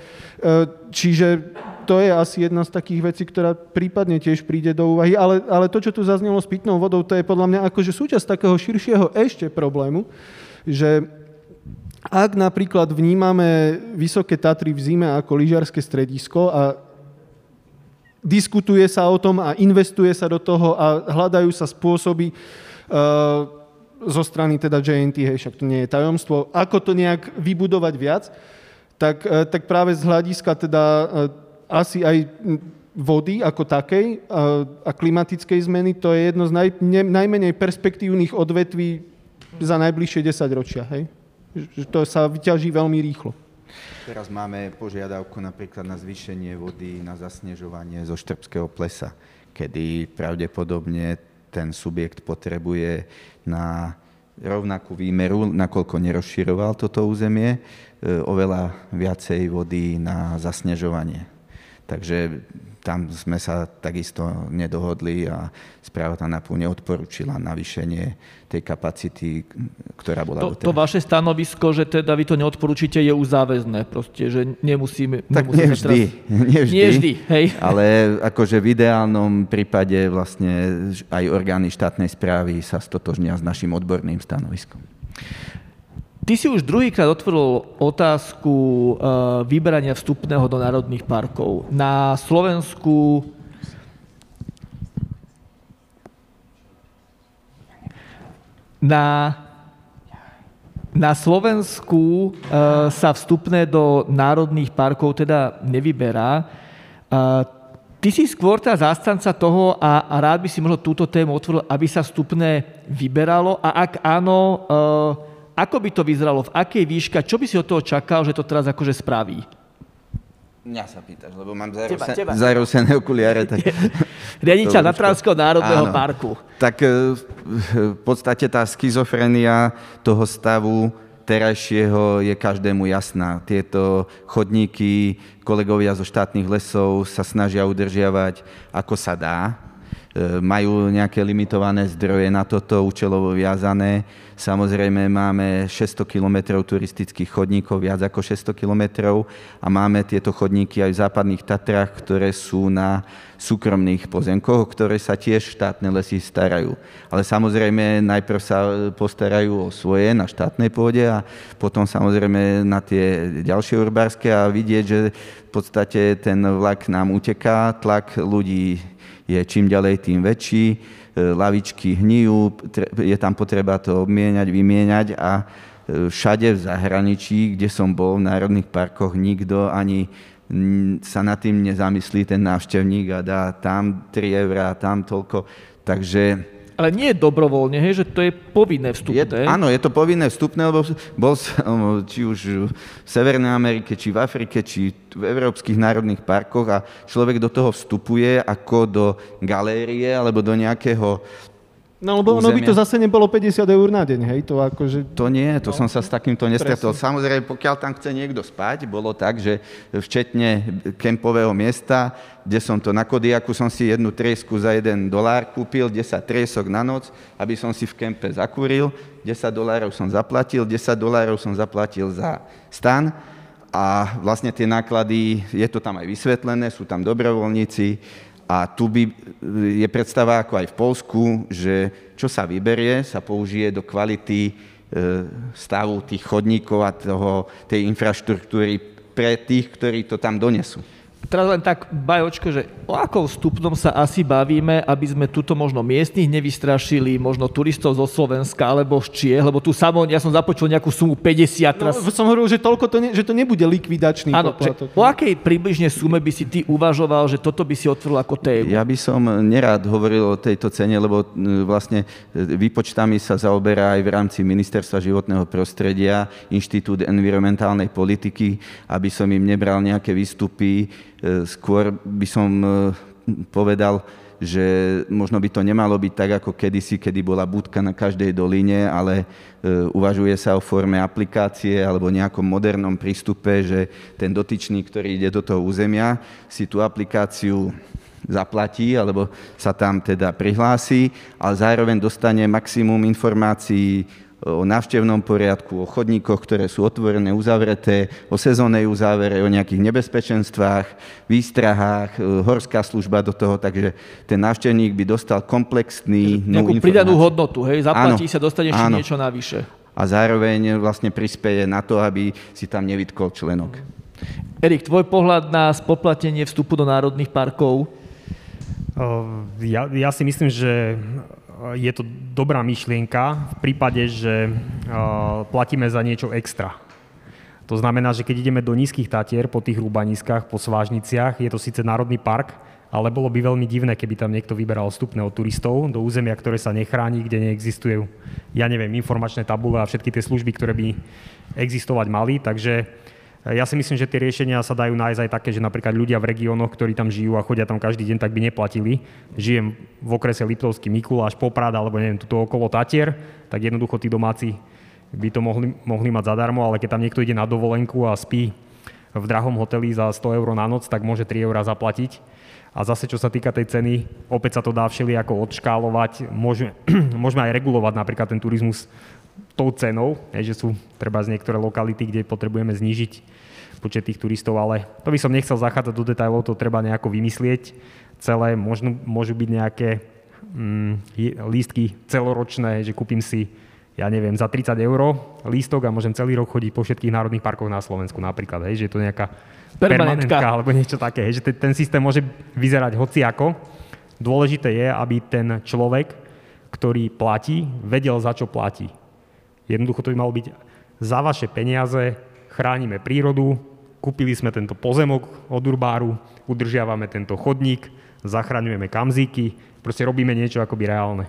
čiže to je asi jedna z takých vecí, ktorá prípadne tiež príde do úvahy. Ale, ale to, čo tu zaznelo s pitnou vodou, to je podľa mňa akože súčasť takého širšieho ešte problému, že ak napríklad vnímame Vysoké Tatry v zime ako lyžiarske stredisko a diskutuje sa o tom a investuje sa do toho a hľadajú sa spôsoby, uh, zo strany teda JNT, hej, však to nie je tajomstvo, ako to nejak vybudovať viac, tak, e, tak práve z hľadiska teda e, asi aj vody ako takej e, a klimatickej zmeny, to je jedno z naj, ne, najmenej perspektívnych odvetví za najbližšie 10 ročia. Hej? To sa vyťaží veľmi rýchlo. Teraz máme požiadavku napríklad na zvýšenie vody na zasnežovanie zo Štrbského plesa, kedy pravdepodobne ten subjekt potrebuje na rovnakú výmeru, nakoľko nerozširoval toto územie, e, oveľa viacej vody na zasnežovanie. Takže tam sme sa takisto nedohodli a správa tam napú neodporúčila navýšenie tej kapacity, ktorá bola to, to vaše stanovisko, že teda vy to neodporúčite, je už záväzné, proste, že nemusíme... Tak nemusíme nevždy, teraz... nevždy, nevždy hej. ale akože v ideálnom prípade vlastne aj orgány štátnej správy sa stotožnia s našim odborným stanoviskom. Ty si už druhýkrát otvoril otázku uh, vyberania vstupného do národných parkov. Na Slovensku na Na Slovensku sa vstupné do národných parkov teda nevyberá. Ty si skôr tá zástanca toho a, a rád by si možno túto tému otvoril, aby sa vstupné vyberalo a ak áno, ako by to vyzeralo, v akej výške, čo by si od toho čakal, že to teraz akože spraví? Mňa sa pýtaš, lebo mám zarosené okuliare. Tak... Riaditeľ Natranského národného Áno. parku. Tak e, v podstate tá schizofrenia toho stavu terajšieho je každému jasná. Tieto chodníky kolegovia zo štátnych lesov sa snažia udržiavať ako sa dá majú nejaké limitované zdroje na toto účelovo viazané. Samozrejme máme 600 km turistických chodníkov, viac ako 600 km a máme tieto chodníky aj v západných Tatrách, ktoré sú na súkromných pozemkoch, ktoré sa tiež štátne lesy starajú. Ale samozrejme najprv sa postarajú o svoje na štátnej pôde a potom samozrejme na tie ďalšie urbárske a vidieť, že v podstate ten vlak nám uteká, tlak ľudí je čím ďalej tým väčší, e, lavičky hnijú, je tam potreba to obmieniať, vymieňať a e, všade v zahraničí, kde som bol v národných parkoch, nikto ani sa nad tým nezamyslí ten návštevník a dá tam 3 eurá, tam toľko. Takže ale nie dobrovoľne, hej, že to je povinné vstupné. Je, áno, je to povinné vstupné, lebo bol som či už v Severnej Amerike, či v Afrike, či v európskych národných parkoch a človek do toho vstupuje ako do galérie alebo do nejakého No lebo ono by to zase nebolo 50 eur na deň, hej? To, akože... to nie, to no, som sa s takýmto nestretol. Presne. Samozrejme, pokiaľ tam chce niekto spať, bolo tak, že včetne kempového miesta, kde som to na Kodiaku som si jednu triesku za jeden dolár kúpil, 10 triesok na noc, aby som si v kempe zakúril, 10 dolárov som zaplatil, 10 dolárov som zaplatil za stan a vlastne tie náklady, je to tam aj vysvetlené, sú tam dobrovoľníci, a tu by, je predstava ako aj v Polsku, že čo sa vyberie, sa použije do kvality e, stavu tých chodníkov a toho, tej infraštruktúry pre tých, ktorí to tam donesú teraz len tak bajočko, že o akou stupnom sa asi bavíme, aby sme tuto možno miestnych nevystrašili, možno turistov zo Slovenska alebo z Čiech, lebo tu samo, ja som započul nejakú sumu 50. Teraz... No, som hovoril, že toľko to, ne, že to nebude likvidačný Áno, o akej približne sume by si ty uvažoval, že toto by si otvoril ako tému? Ja by som nerád hovoril o tejto cene, lebo vlastne e, výpočtami sa zaoberá aj v rámci Ministerstva životného prostredia, Inštitút environmentálnej politiky, aby som im nebral nejaké výstupy E, skôr by som e, povedal, že možno by to nemalo byť tak, ako kedysi, kedy bola budka na každej doline, ale e, uvažuje sa o forme aplikácie alebo nejakom modernom prístupe, že ten dotyčný, ktorý ide do toho územia, si tú aplikáciu zaplatí alebo sa tam teda prihlási, ale zároveň dostane maximum informácií o návštevnom poriadku, o chodníkoch, ktoré sú otvorené, uzavreté, o sezónnej uzávere, o nejakých nebezpečenstvách, výstrahách, e, horská služba do toho, takže ten návštevník by dostal komplexný Nejakú pridanú hodnotu, hej, zaplatí áno, sa, dostane ešte niečo navyše. A zároveň vlastne prispieje na to, aby si tam nevytkol členok. Erik, tvoj pohľad na spoplatenie vstupu do národných parkov? Ja, ja si myslím, že je to dobrá myšlienka v prípade, že platíme za niečo extra. To znamená, že keď ideme do nízkych tatier, po tých rúbaniskách, po svážniciach, je to síce národný park, ale bolo by veľmi divné, keby tam niekto vyberal vstupné od turistov do územia, ktoré sa nechráni, kde neexistujú, ja neviem, informačné tabule a všetky tie služby, ktoré by existovať mali. Takže ja si myslím, že tie riešenia sa dajú nájsť aj také, že napríklad ľudia v regiónoch, ktorí tam žijú a chodia tam každý deň, tak by neplatili. Žijem v okrese Liptovský Mikuláš, Poprad alebo neviem, tuto okolo Tatier, tak jednoducho tí domáci by to mohli, mohli mať zadarmo, ale keď tam niekto ide na dovolenku a spí v drahom hoteli za 100 eur na noc, tak môže 3 eur zaplatiť. A zase, čo sa týka tej ceny, opäť sa to dá všelijako odškálovať. Môžeme, môžeme aj regulovať napríklad ten turizmus tou cenou, že sú treba z niektoré lokality, kde potrebujeme znížiť počet tých turistov, ale to by som nechcel zachádzať do detajlov, to treba nejako vymyslieť. Celé možno, môžu byť nejaké mm, lístky celoročné, že kúpim si, ja neviem, za 30 eur lístok a môžem celý rok chodiť po všetkých národných parkoch na Slovensku napríklad, hej, že je to nejaká permanentka, permanentka alebo niečo také, hej, že ten, ten systém môže vyzerať hociako. Dôležité je, aby ten človek, ktorý platí, vedel, za čo platí Jednoducho to by malo byť za vaše peniaze, chránime prírodu, kúpili sme tento pozemok od Urbáru, udržiavame tento chodník, zachraňujeme kamzíky, proste robíme niečo akoby reálne.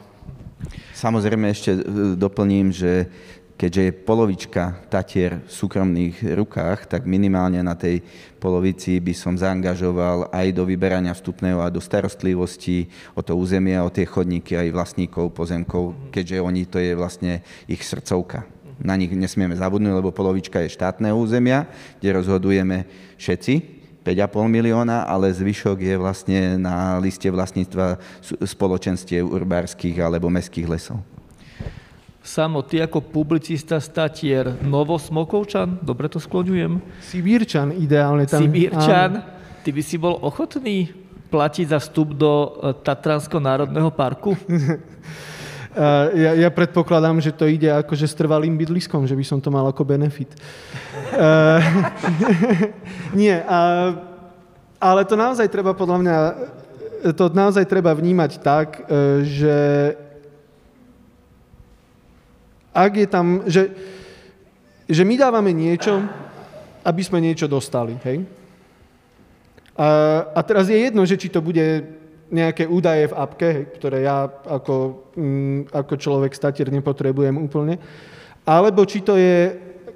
Samozrejme ešte e, doplním, že keďže je polovička Tatier v súkromných rukách, tak minimálne na tej polovici by som zaangažoval aj do vyberania vstupného a do starostlivosti o to územie, o tie chodníky aj vlastníkov pozemkov, keďže oni to je vlastne ich srdcovka. Na nich nesmieme zabudnúť, lebo polovička je štátneho územia, kde rozhodujeme všetci, 5,5 milióna, ale zvyšok je vlastne na liste vlastníctva spoločenstiev urbárskych alebo mestských lesov. Samo, ty ako publicista statier Novosmokovčan, dobre to skloňujem? Sibírčan ideálne tam. Sibírčan, ty by si bol ochotný platiť za vstup do e, Tatranského národného parku? ja, ja predpokladám, že to ide akože s trvalým bydliskom, že by som to mal ako benefit. Nie, a, ale to naozaj treba podľa mňa, to naozaj treba vnímať tak, e, že ak je tam, že, že my dávame niečo, aby sme niečo dostali, hej? A, a teraz je jedno, že či to bude nejaké údaje v apke, ktoré ja ako, mm, ako človek statier nepotrebujem úplne, alebo či to je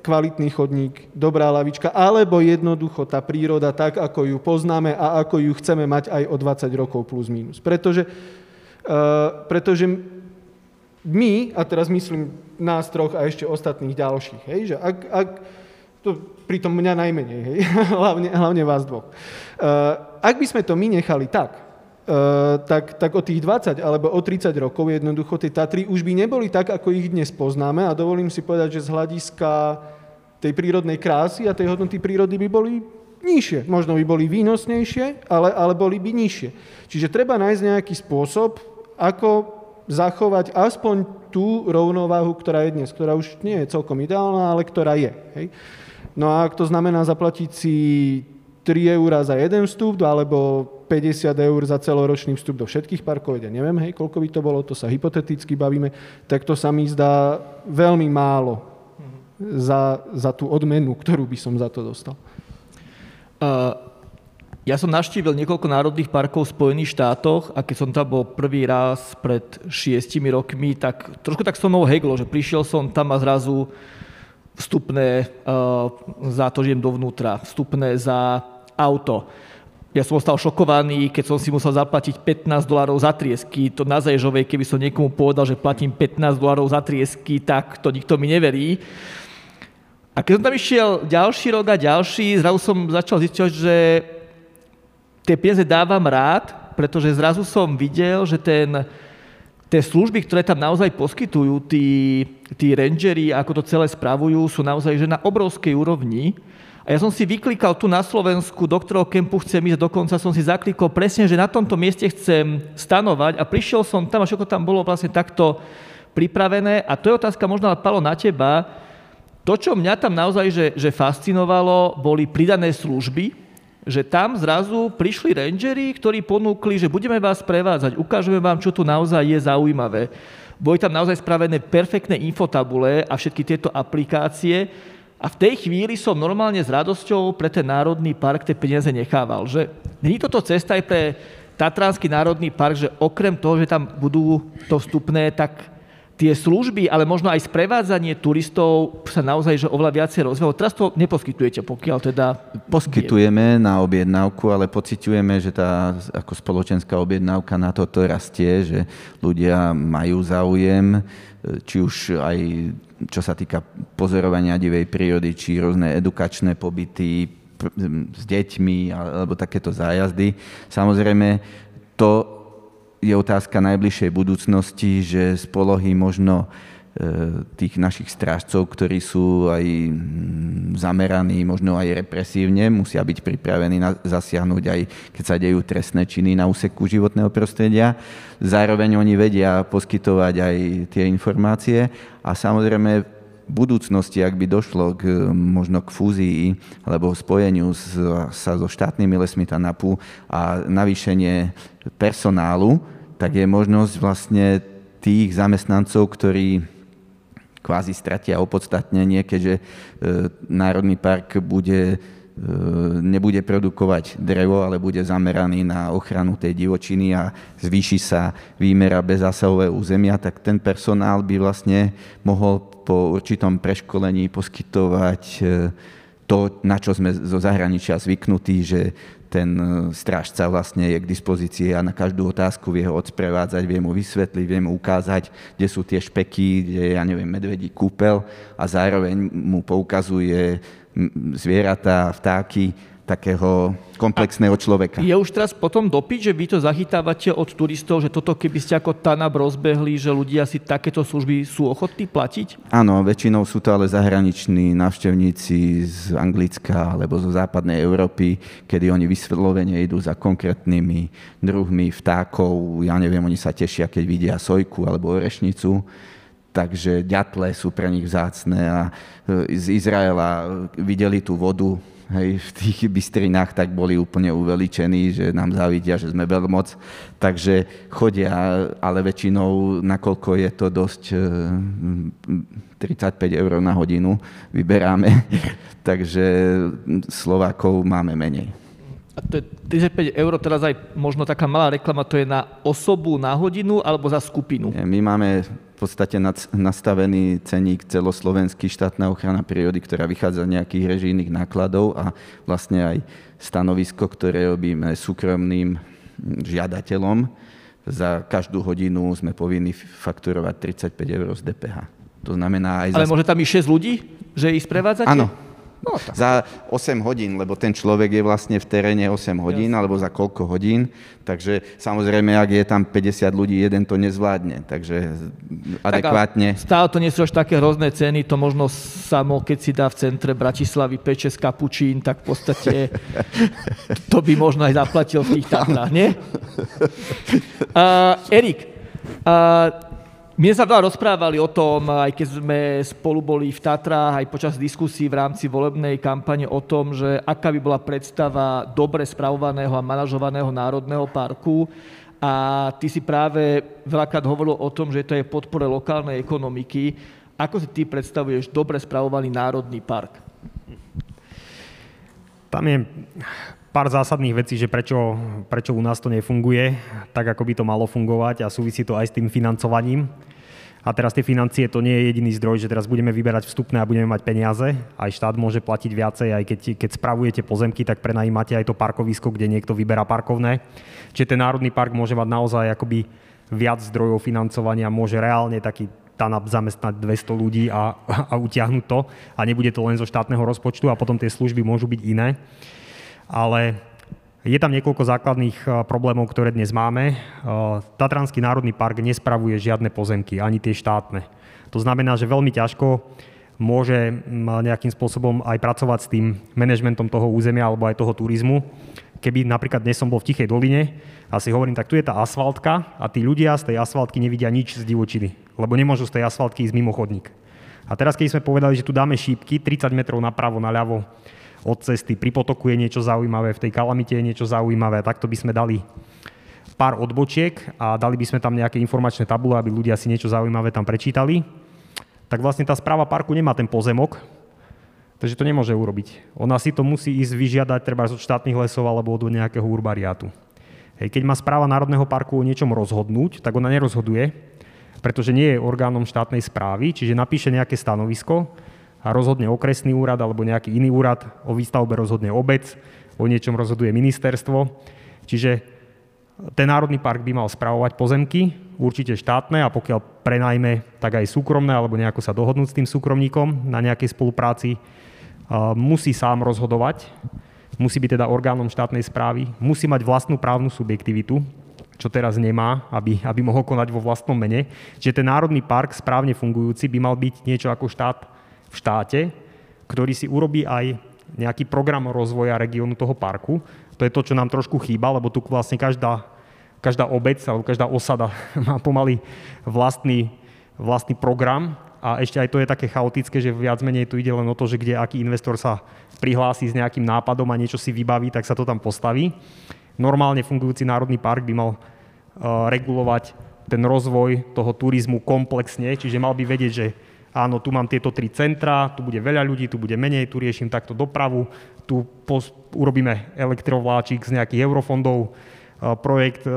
kvalitný chodník, dobrá lavička, alebo jednoducho tá príroda tak, ako ju poznáme a ako ju chceme mať aj o 20 rokov plus minus. Pretože, uh, pretože my, a teraz myslím nás troch a ešte ostatných ďalších, hej, že ak, ak to pritom mňa najmenej, hej, hlavne, hlavne vás dvoch. Uh, ak by sme to my nechali tak, tak, tak o tých 20 alebo o 30 rokov jednoducho tie Tatry už by neboli tak, ako ich dnes poznáme a dovolím si povedať, že z hľadiska tej prírodnej krásy a tej hodnoty prírody by boli nižšie. Možno by boli výnosnejšie, ale, ale boli by nižšie. Čiže treba nájsť nejaký spôsob, ako zachovať aspoň tú rovnováhu, ktorá je dnes, ktorá už nie je celkom ideálna, ale ktorá je. Hej. No a ak to znamená zaplatiť si 3 eur za jeden vstup, alebo 50 eur za celoročný vstup do všetkých parkov, ja neviem, hej, koľko by to bolo, to sa hypoteticky bavíme, tak to sa mi zdá veľmi málo za, za tú odmenu, ktorú by som za to dostal. Uh, ja som navštívil niekoľko národných parkov v Spojených štátoch a keď som tam bol prvý raz pred šiestimi rokmi, tak trošku tak so mnou heglo, že prišiel som tam a zrazu vstupné uh, za to, že idem dovnútra, vstupné za auto. Ja som ostal šokovaný, keď som si musel zaplatiť 15 dolarov za triesky. To na Zajžovej, keby som niekomu povedal, že platím 15 dolarov za triesky, tak to nikto mi neverí. A keď som tam išiel ďalší rok a ďalší, zrazu som začal zistiť, že tie peniaze dávam rád, pretože zrazu som videl, že ten, tie služby, ktoré tam naozaj poskytujú, tí, tí rangery, ako to celé spravujú, sú naozaj že na obrovskej úrovni. A ja som si vyklikal tu na Slovensku, do ktorého kempu chcem ísť, dokonca som si zaklikol presne, že na tomto mieste chcem stanovať a prišiel som tam a všetko tam bolo vlastne takto pripravené. A to je otázka možno Palo na teba. To, čo mňa tam naozaj že, že fascinovalo, boli pridané služby, že tam zrazu prišli rangery, ktorí ponúkli, že budeme vás prevádzať, ukážeme vám, čo tu naozaj je zaujímavé. Boli tam naozaj spravené perfektné infotabule a všetky tieto aplikácie a v tej chvíli som normálne s radosťou pre ten národný park tie peniaze nechával. Že není toto cesta aj pre Tatranský národný park, že okrem toho, že tam budú to vstupné, tak tie služby, ale možno aj sprevádzanie turistov sa naozaj že oveľa viacej rozvíjalo. Teraz to neposkytujete, pokiaľ teda... Poskytujeme na objednávku, ale pociťujeme, že tá ako spoločenská objednávka na toto rastie, že ľudia majú záujem, či už aj čo sa týka pozorovania divej prírody, či rôzne edukačné pobyty s deťmi alebo takéto zájazdy. Samozrejme, to je otázka najbližšej budúcnosti, že z polohy možno tých našich strážcov, ktorí sú aj mm, zameraní, možno aj represívne, musia byť pripravení na, zasiahnuť aj keď sa dejú trestné činy na úseku životného prostredia. Zároveň oni vedia poskytovať aj tie informácie a samozrejme v budúcnosti, ak by došlo k, možno k fúzii alebo spojeniu s, sa so štátnymi lesmi TANAPu a navýšenie personálu, tak je možnosť vlastne tých zamestnancov, ktorí, kvázi stratia opodstatnenie, keďže Národný park bude nebude produkovať drevo, ale bude zameraný na ochranu tej divočiny a zvýši sa výmera bezásahové územia, tak ten personál by vlastne mohol po určitom preškolení poskytovať to, na čo sme zo zahraničia zvyknutí, že ten e, strážca vlastne je k dispozícii a na každú otázku vie ho odsprevádzať, vie mu vysvetliť, vie mu ukázať, kde sú tie špeky, kde ja neviem, medvedí kúpel a zároveň mu poukazuje zvieratá, vtáky, takého komplexného človeka. Je už teraz potom dopyt, že vy to zachytávate od turistov, že toto keby ste ako TANAB rozbehli, že ľudia si takéto služby sú ochotní platiť? Áno, väčšinou sú to ale zahraniční návštevníci z Anglicka alebo zo západnej Európy, kedy oni vyslovene idú za konkrétnymi druhmi vtákov. Ja neviem, oni sa tešia, keď vidia sojku alebo orešnicu takže ďatle sú pre nich vzácne a e, z Izraela videli tú vodu hej, v tých bystrinách, tak boli úplne uveličení, že nám závidia, že sme veľmoc. Takže chodia, ale väčšinou, nakoľko je to dosť 35 e, eur na hodinu, vyberáme, takže Slovákov máme menej. A to je 35 eur, teraz aj možno taká malá reklama, to je na osobu na hodinu alebo za skupinu? My máme v podstate nastavený ceník celoslovenský štátna ochrana prírody, ktorá vychádza z nejakých režijných nákladov a vlastne aj stanovisko, ktoré robíme súkromným žiadateľom. Za každú hodinu sme povinni fakturovať 35 eur z DPH. To znamená aj Ale za... môže tam ísť 6 ľudí, že ich sprevádzate? Áno, No, za 8 hodín, lebo ten človek je vlastne v teréne 8 hodín, yes. alebo za koľko hodín. Takže samozrejme, ak je tam 50 ľudí, jeden to nezvládne. Takže adekvátne. Tak stále to nie sú až také hrozné ceny, to možno samo, keď si dá v centre Bratislavy peče z kapučín, tak v podstate to by možno aj zaplatil v tých Tatrách, nie? Uh, Erik, uh, sme sa veľa rozprávali o tom, aj keď sme spolu boli v Tatrách, aj počas diskusí v rámci volebnej kampane o tom, že aká by bola predstava dobre spravovaného a manažovaného národného parku. A ty si práve veľakrát hovoril o tom, že to je podpore lokálnej ekonomiky. Ako si ty predstavuješ dobre spravovaný národný park? Tam je pár zásadných vecí, že prečo, prečo u nás to nefunguje tak, ako by to malo fungovať a súvisí to aj s tým financovaním. A teraz tie financie to nie je jediný zdroj, že teraz budeme vyberať vstupné a budeme mať peniaze. Aj štát môže platiť viacej, aj keď, keď spravujete pozemky, tak prenajímate aj to parkovisko, kde niekto vyberá parkovné. Čiže ten národný park môže mať naozaj akoby viac zdrojov financovania, môže reálne taký TANAP zamestnať 200 ľudí a, a utiahnuť to a nebude to len zo štátneho rozpočtu a potom tie služby môžu byť iné. Ale je tam niekoľko základných eh, problémov, ktoré dnes máme. Eh, Tatranský národný park nespravuje žiadne pozemky, ani tie štátne. To znamená, že veľmi ťažko môže mm, nejakým spôsobom aj pracovať s tým manažmentom toho územia alebo aj toho turizmu. Keby napríklad dnes som bol v Tichej doline a si hovorím, tak tu je tá asfaltka a tí ľudia z tej asfaltky nevidia nič z divočiny, lebo nemôžu z tej asfaltky ísť mimo chodník. A teraz, keď sme povedali, že tu dáme šípky 30 metrov napravo, naľavo, od cesty, pri potoku je niečo zaujímavé, v tej kalamite je niečo zaujímavé, takto by sme dali pár odbočiek a dali by sme tam nejaké informačné tabule, aby ľudia si niečo zaujímavé tam prečítali, tak vlastne tá správa parku nemá ten pozemok, takže to nemôže urobiť. Ona si to musí ísť vyžiadať treba od štátnych lesov alebo od nejakého urbariátu. Hej, keď má správa Národného parku o niečom rozhodnúť, tak ona nerozhoduje, pretože nie je orgánom štátnej správy, čiže napíše nejaké stanovisko a rozhodne okresný úrad alebo nejaký iný úrad, o výstavbe rozhodne obec, o niečom rozhoduje ministerstvo. Čiže ten národný park by mal spravovať pozemky, určite štátne a pokiaľ prenajme, tak aj súkromné alebo nejako sa dohodnúť s tým súkromníkom na nejakej spolupráci, musí sám rozhodovať, musí byť teda orgánom štátnej správy, musí mať vlastnú právnu subjektivitu, čo teraz nemá, aby, aby mohol konať vo vlastnom mene. Čiže ten národný park správne fungujúci by mal byť niečo ako štát v štáte, ktorý si urobí aj nejaký program rozvoja regiónu toho parku. To je to, čo nám trošku chýba, lebo tu vlastne každá, každá obec alebo každá osada má pomaly vlastný, vlastný program a ešte aj to je také chaotické, že viac menej tu ide len o to, že kde aký investor sa prihlási s nejakým nápadom a niečo si vybaví, tak sa to tam postaví. Normálne fungujúci národný park by mal uh, regulovať ten rozvoj toho turizmu komplexne, čiže mal by vedieť, že áno, tu mám tieto tri centra, tu bude veľa ľudí, tu bude menej, tu riešim takto dopravu, tu pos- urobíme elektrovláčik z nejakých eurofondov, projekt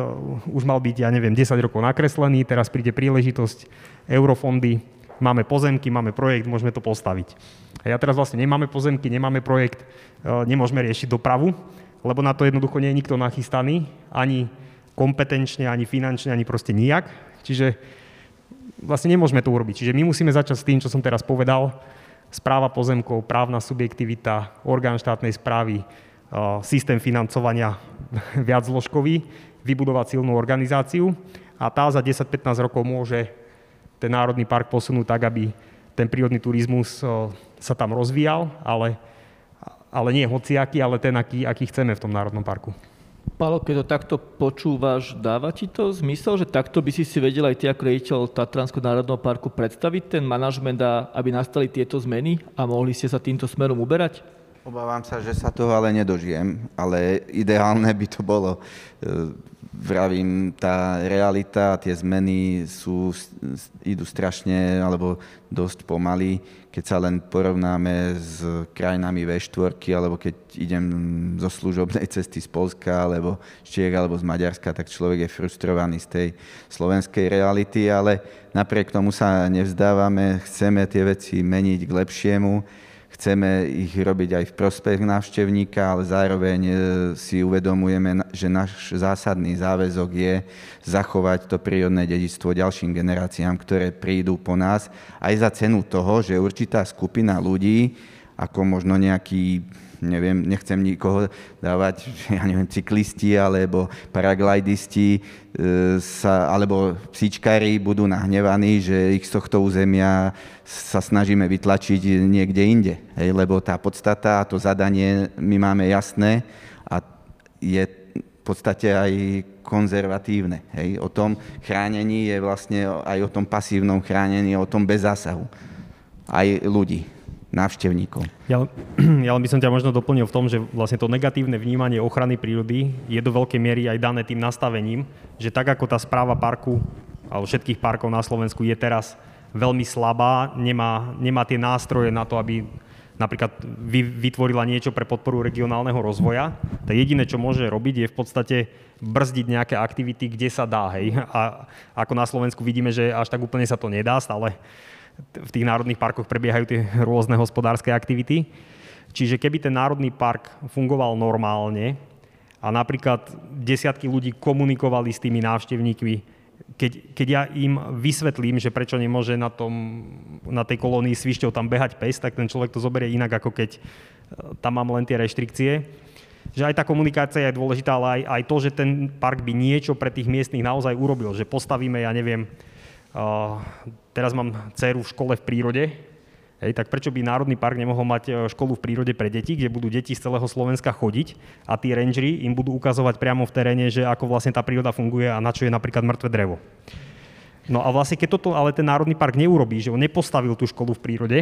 už mal byť, ja neviem, 10 rokov nakreslený, teraz príde príležitosť, eurofondy, máme pozemky, máme projekt, môžeme to postaviť. A ja teraz vlastne nemáme pozemky, nemáme projekt, nemôžeme riešiť dopravu, lebo na to jednoducho nie je nikto nachystaný, ani kompetenčne, ani finančne, ani proste nijak. Čiže vlastne nemôžeme to urobiť. Čiže my musíme začať s tým, čo som teraz povedal. Správa pozemkov, právna subjektivita, orgán štátnej správy, systém financovania viac zložkový, vybudovať silnú organizáciu a tá za 10-15 rokov môže ten národný park posunúť tak, aby ten prírodný turizmus sa tam rozvíjal, ale, ale nie hociaký, ale ten, aký, aký chceme v tom národnom parku. Pálo, keď to takto počúvaš, dáva ti to zmysel, že takto by si si vedel aj ty ako riaditeľ Tatranského národného parku predstaviť ten manažment, aby nastali tieto zmeny a mohli ste sa týmto smerom uberať? Obávam sa, že sa toho ale nedožijem, ale ideálne by to bolo. E, vravím, tá realita, tie zmeny sú, idú strašne alebo dosť pomaly. Keď sa len porovnáme s krajinami V4, alebo keď idem zo služobnej cesty z Polska, alebo z Čiech, alebo z Maďarska, tak človek je frustrovaný z tej slovenskej reality, ale napriek tomu sa nevzdávame, chceme tie veci meniť k lepšiemu chceme ich robiť aj v prospech návštevníka, ale zároveň e, si uvedomujeme, že náš zásadný záväzok je zachovať to prírodné dedičstvo ďalším generáciám, ktoré prídu po nás, aj za cenu toho, že určitá skupina ľudí, ako možno nejaký neviem, nechcem nikoho dávať, ja neviem, cyklisti alebo paraglidisti e, sa, alebo psíčkári budú nahnevaní, že ich z tohto územia sa snažíme vytlačiť niekde inde. Hej, lebo tá podstata a to zadanie my máme jasné a je v podstate aj konzervatívne. Hej. O tom chránení je vlastne aj o tom pasívnom chránení, o tom bez zásahu. Aj ľudí návštevníkov. Ja, ja by som ťa možno doplnil v tom, že vlastne to negatívne vnímanie ochrany prírody je do veľkej miery aj dané tým nastavením, že tak ako tá správa parku alebo všetkých parkov na Slovensku je teraz veľmi slabá, nemá, nemá tie nástroje na to, aby napríklad vytvorila niečo pre podporu regionálneho rozvoja, tak jediné, čo môže robiť, je v podstate brzdiť nejaké aktivity, kde sa dá. Hej. A ako na Slovensku vidíme, že až tak úplne sa to nedá, stále v tých národných parkoch prebiehajú tie rôzne hospodárske aktivity. Čiže keby ten národný park fungoval normálne a napríklad desiatky ľudí komunikovali s tými návštevníkmi, keď, keď ja im vysvetlím, že prečo nemôže na, tom, na tej kolónii svišťov tam behať pes, tak ten človek to zoberie inak, ako keď e, tam mám len tie reštrikcie. Že aj tá komunikácia je dôležitá, ale aj, aj to, že ten park by niečo pre tých miestnych naozaj urobil. Že postavíme, ja neviem, teraz mám dceru v škole v prírode, Hej, tak prečo by Národný park nemohol mať e, školu v prírode pre deti, kde budú deti z celého Slovenska chodiť a tí rangery im budú ukazovať priamo v teréne, že ako vlastne tá príroda funguje a na čo je napríklad mŕtve drevo. No a vlastne keď toto ale ten Národný park neurobí, že on nepostavil tú školu v prírode,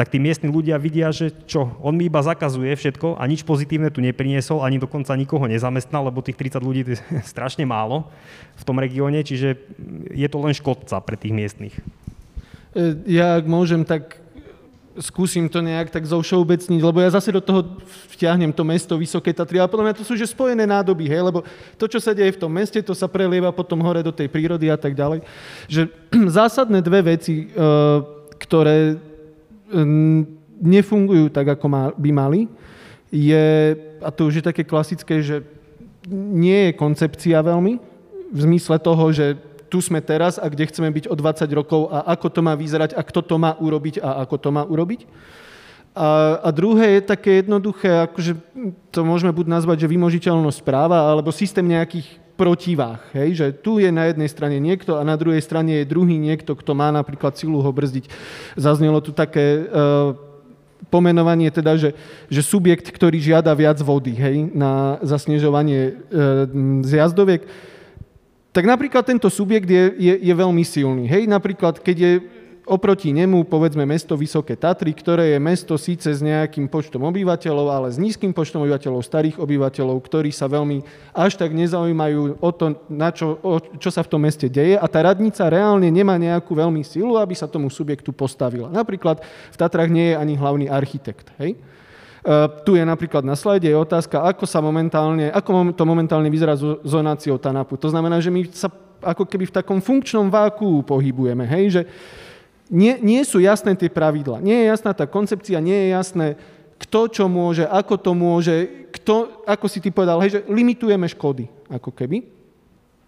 tak tí miestni ľudia vidia, že čo, on mi iba zakazuje všetko a nič pozitívne tu nepriniesol, ani dokonca nikoho nezamestnal, lebo tých 30 ľudí je strašne málo v tom regióne, čiže je to len škodca pre tých miestnych. E, ja, ak môžem, tak skúsim to nejak tak zovšeobecniť, lebo ja zase do toho vtiahnem to mesto Vysoké Tatry, ale podľa mňa to sú že spojené nádoby, hej, lebo to, čo sa deje v tom meste, to sa prelieva potom hore do tej prírody a tak ďalej. Že zásadné dve veci, e, ktoré nefungujú tak, ako by mali, je, a to už je také klasické, že nie je koncepcia veľmi, v zmysle toho, že tu sme teraz a kde chceme byť o 20 rokov a ako to má vyzerať a kto to má urobiť a ako to má urobiť. A, a druhé je také jednoduché, akože to môžeme buď nazvať, že vymožiteľnosť práva, alebo systém nejakých protivách. Hej? Že tu je na jednej strane niekto a na druhej strane je druhý niekto, kto má napríklad silu ho brzdiť. Zaznelo tu také uh, pomenovanie, teda, že, že subjekt, ktorý žiada viac vody hej, na zasnežovanie uh, zjazdoviek, tak napríklad tento subjekt je, je, je veľmi silný. Hej? Napríklad, keď je oproti nemu povedzme mesto Vysoké Tatry, ktoré je mesto síce s nejakým počtom obyvateľov, ale s nízkym počtom obyvateľov, starých obyvateľov, ktorí sa veľmi až tak nezaujímajú o to, na čo, o, čo sa v tom meste deje a tá radnica reálne nemá nejakú veľmi silu, aby sa tomu subjektu postavila. Napríklad v Tatrách nie je ani hlavný architekt. Hej? Uh, tu je napríklad na slajde je otázka, ako sa momentálne, ako to momentálne vyzerá s zonáciou TANAPu. To znamená, že my sa ako keby v takom funkčnom váku pohybujeme, hej, že nie, nie sú jasné tie pravidla, nie je jasná tá koncepcia, nie je jasné, kto čo môže, ako to môže, kto, ako si ty povedal, hej, že limitujeme škody, ako keby.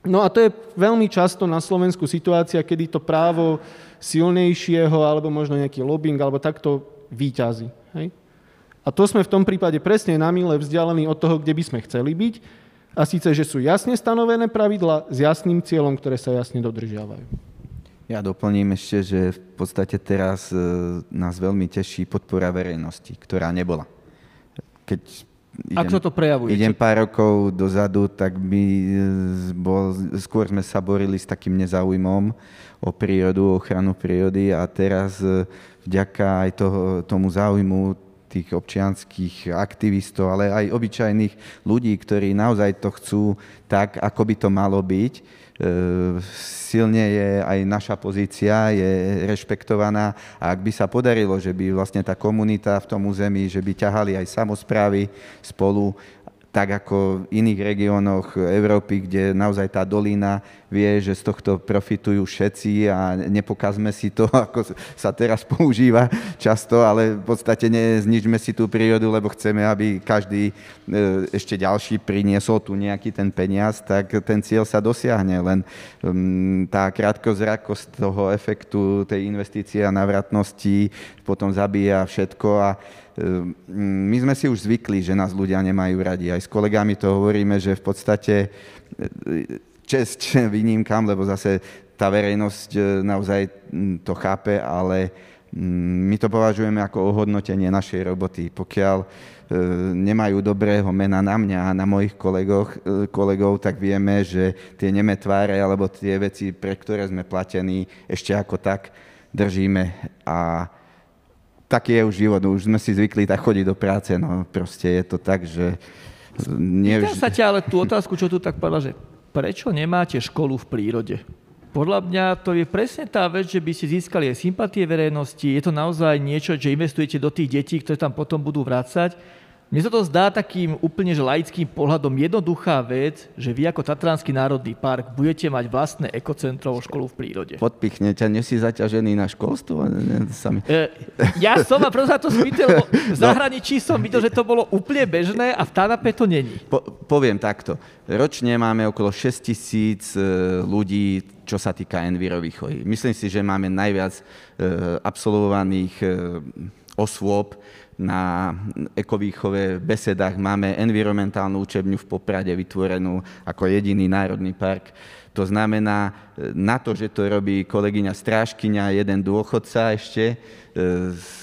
No a to je veľmi často na Slovensku situácia, kedy to právo silnejšieho, alebo možno nejaký lobbying, alebo takto výťazí. Hej? A to sme v tom prípade presne na mile vzdialení od toho, kde by sme chceli byť. A síce, že sú jasne stanovené pravidla s jasným cieľom, ktoré sa jasne dodržiavajú. Ja doplním ešte, že v podstate teraz e, nás veľmi teší podpora verejnosti, ktorá nebola. Keď idem, Ako to prejavujete? Idem pár rokov dozadu, tak by e, bol, skôr sme sa borili s takým nezáujmom o prírodu, o ochranu prírody a teraz e, vďaka aj toho, tomu záujmu tých občianských aktivistov, ale aj obyčajných ľudí, ktorí naozaj to chcú tak, ako by to malo byť, silne je aj naša pozícia, je rešpektovaná a ak by sa podarilo, že by vlastne tá komunita v tom území, že by ťahali aj samozprávy spolu tak ako v iných regiónoch Európy, kde naozaj tá dolina vie, že z tohto profitujú všetci a nepokazme si to, ako sa teraz používa často, ale v podstate nezničme si tú prírodu, lebo chceme, aby každý e, ešte ďalší priniesol tu nejaký ten peniaz, tak ten cieľ sa dosiahne, len mm, tá krátkozrakosť toho efektu tej investície a navratnosti potom zabíja všetko a Ehm, my sme si už zvykli, že nás ľudia nemajú radi. Aj s kolegami to hovoríme, že v podstate e, čest výnimkám, lebo zase tá verejnosť e, naozaj to chápe, ale my to považujeme ako ohodnotenie našej roboty. Pokiaľ e, nemajú dobrého mena na mňa a na mojich kolegoch, kolegov, tak vieme, že tie nemé tváre alebo tie veci, pre ktoré sme platení, ešte ako tak držíme. A taký je už život, už sme si zvykli tak chodiť do práce, no proste je to tak, že... Nie... Pýtam sa ťa ale tú otázku, čo tu tak povedal, že prečo nemáte školu v prírode? Podľa mňa to je presne tá vec, že by ste získali aj sympatie verejnosti. Je to naozaj niečo, že investujete do tých detí, ktoré tam potom budú vrácať mne sa to zdá takým úplne že laickým pohľadom jednoduchá vec, že vy ako Tatranský národný park budete mať vlastné ekocentrovú školu v prírode. Podpichne ťa, nie si zaťažený na školstvo? Sami. E, ja som ma proste to spýtal, lebo v no. zahraničí som videl, že to bolo úplne bežné a v Tanape to není. Po, poviem takto. Ročne máme okolo 6 tisíc e, ľudí, čo sa týka envirovýchovy. Myslím si, že máme najviac e, absolvovaných e, osôb na ekovýchove besedách máme environmentálnu učebňu v Poprade vytvorenú ako jediný národný park. To znamená, na to, že to robí kolegyňa Strážkyňa, jeden dôchodca ešte, e,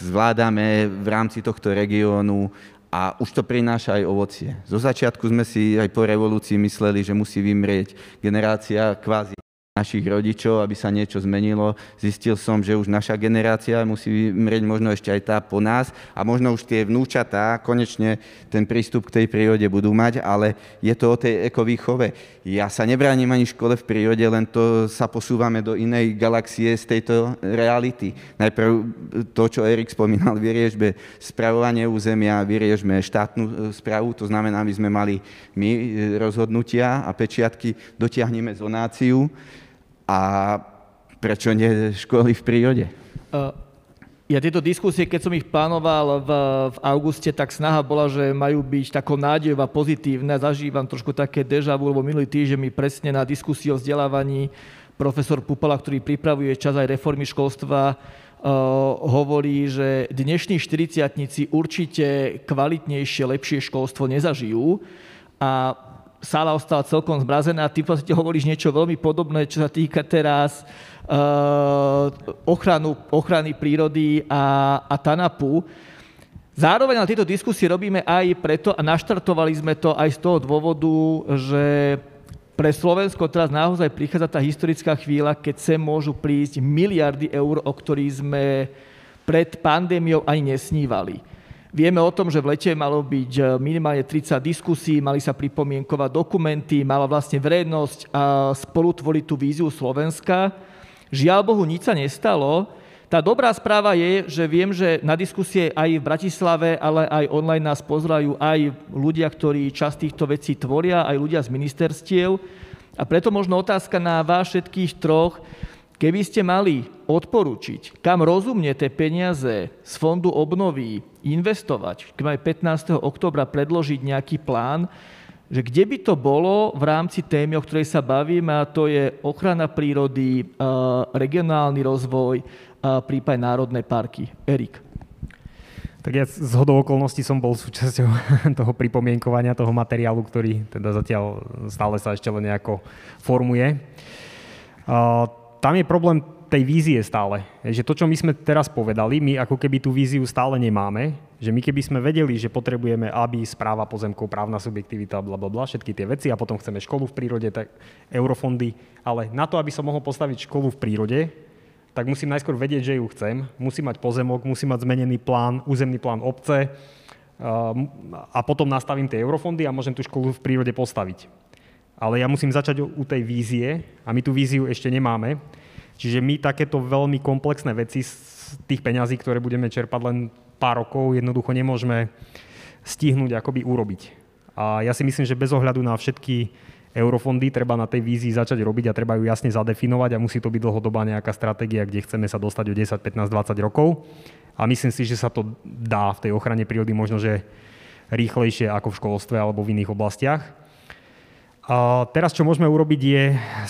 zvládame v rámci tohto regiónu a už to prináša aj ovocie. Zo začiatku sme si aj po revolúcii mysleli, že musí vymrieť generácia kvázi našich rodičov, aby sa niečo zmenilo. Zistil som, že už naša generácia musí mrieť možno ešte aj tá po nás a možno už tie vnúčatá konečne ten prístup k tej prírode budú mať, ale je to o tej ekovýchove. Ja sa nebránim ani škole v prírode, len to sa posúvame do inej galaxie z tejto reality. Najprv to, čo Erik spomínal, vyriešme spravovanie územia, vyriešme štátnu e, správu, to znamená, aby sme mali my e, rozhodnutia a pečiatky, dotiahneme zonáciu, a prečo nie školy v prírode? Ja tieto diskusie, keď som ich plánoval v, v auguste, tak snaha bola, že majú byť takou nádejová, pozitívne. Zažívam trošku také deja vu, lebo minulý týždeň mi presne na diskusii o vzdelávaní profesor Pupala, ktorý pripravuje čas aj reformy školstva, hovorí, že dnešní štyriciatnici určite kvalitnejšie, lepšie školstvo nezažijú. A sála ostala celkom zmrazená. Ty v podstate hovoríš niečo veľmi podobné, čo sa týka teraz uh, ochranu, ochrany prírody a, a TANAPu. Zároveň na tieto diskusie robíme aj preto a naštartovali sme to aj z toho dôvodu, že pre Slovensko teraz naozaj prichádza tá historická chvíľa, keď sem môžu prísť miliardy eur, o ktorých sme pred pandémiou ani nesnívali. Vieme o tom, že v lete malo byť e, minimálne 30 diskusí, mali sa pripomienkovať dokumenty, mala vlastne verejnosť a spolutvoriť tú víziu Slovenska. Žiaľ Bohu, nič sa nestalo. Tá dobrá správa je, že viem, že na diskusie aj v Bratislave, ale aj online nás pozerajú aj ľudia, ktorí časť týchto vecí tvoria, aj ľudia z ministerstiev. A preto možno otázka na vás všetkých troch, Keby ste mali odporučiť, kam rozumne tie peniaze z fondu obnovy investovať, keď máme 15. oktobra predložiť nejaký plán, že kde by to bolo v rámci témy, o ktorej sa bavíme, a to je ochrana prírody, regionálny rozvoj, prípad národné parky. Erik. Tak ja z hodou okolností som bol súčasťou toho pripomienkovania, toho materiálu, ktorý teda zatiaľ stále sa ešte len nejako formuje tam je problém tej vízie stále. Že to, čo my sme teraz povedali, my ako keby tú víziu stále nemáme, že my keby sme vedeli, že potrebujeme, aby správa pozemkov, právna subjektivita, bla, bla, bla, všetky tie veci a potom chceme školu v prírode, tak eurofondy, ale na to, aby som mohol postaviť školu v prírode, tak musím najskôr vedieť, že ju chcem, musím mať pozemok, musím mať zmenený plán, územný plán obce a potom nastavím tie eurofondy a môžem tú školu v prírode postaviť ale ja musím začať u tej vízie a my tú víziu ešte nemáme. Čiže my takéto veľmi komplexné veci z tých peňazí, ktoré budeme čerpať len pár rokov, jednoducho nemôžeme stihnúť akoby urobiť. A ja si myslím, že bez ohľadu na všetky eurofondy treba na tej vízii začať robiť a treba ju jasne zadefinovať a musí to byť dlhodobá nejaká stratégia, kde chceme sa dostať o 10, 15, 20 rokov. A myslím si, že sa to dá v tej ochrane prírody možno, že rýchlejšie ako v školstve alebo v iných oblastiach. A teraz, čo môžeme urobiť, je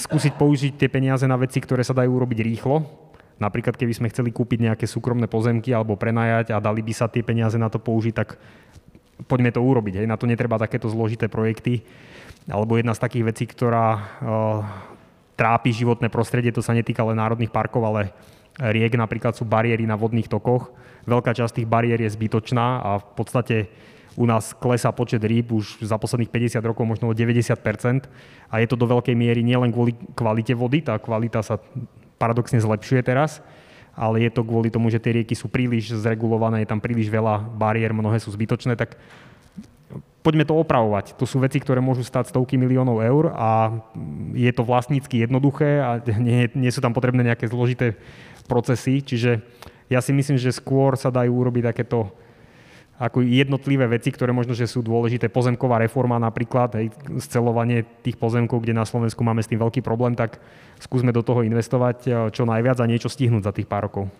skúsiť použiť tie peniaze na veci, ktoré sa dajú urobiť rýchlo. Napríklad, keby sme chceli kúpiť nejaké súkromné pozemky alebo prenajať a dali by sa tie peniaze na to použiť, tak poďme to urobiť. Hej. Na to netreba takéto zložité projekty. Alebo jedna z takých vecí, ktorá uh, trápi životné prostredie, to sa netýka len národných parkov, ale riek napríklad sú bariéry na vodných tokoch. Veľká časť tých bariér je zbytočná a v podstate u nás klesá počet rýb už za posledných 50 rokov možno o 90% a je to do veľkej miery nielen kvôli kvalite vody, tá kvalita sa paradoxne zlepšuje teraz, ale je to kvôli tomu, že tie rieky sú príliš zregulované, je tam príliš veľa bariér, mnohé sú zbytočné, tak poďme to opravovať. To sú veci, ktoré môžu stať stovky miliónov eur a je to vlastnícky jednoduché a nie, nie sú tam potrebné nejaké zložité procesy, čiže ja si myslím, že skôr sa dajú urobiť takéto ako jednotlivé veci, ktoré možno, že sú dôležité. Pozemková reforma napríklad, hej, scelovanie tých pozemkov, kde na Slovensku máme s tým veľký problém, tak skúsme do toho investovať e, čo najviac a niečo stihnúť za tých pár rokov.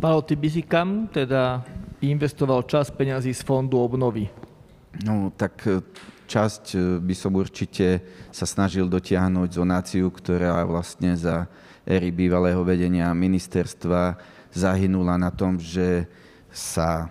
Paolo, ty by si kam teda investoval čas peňazí z fondu obnovy? No, tak e, časť e, by som určite sa snažil dotiahnuť zonáciu, ktorá vlastne za éry bývalého vedenia ministerstva zahynula na tom, že sa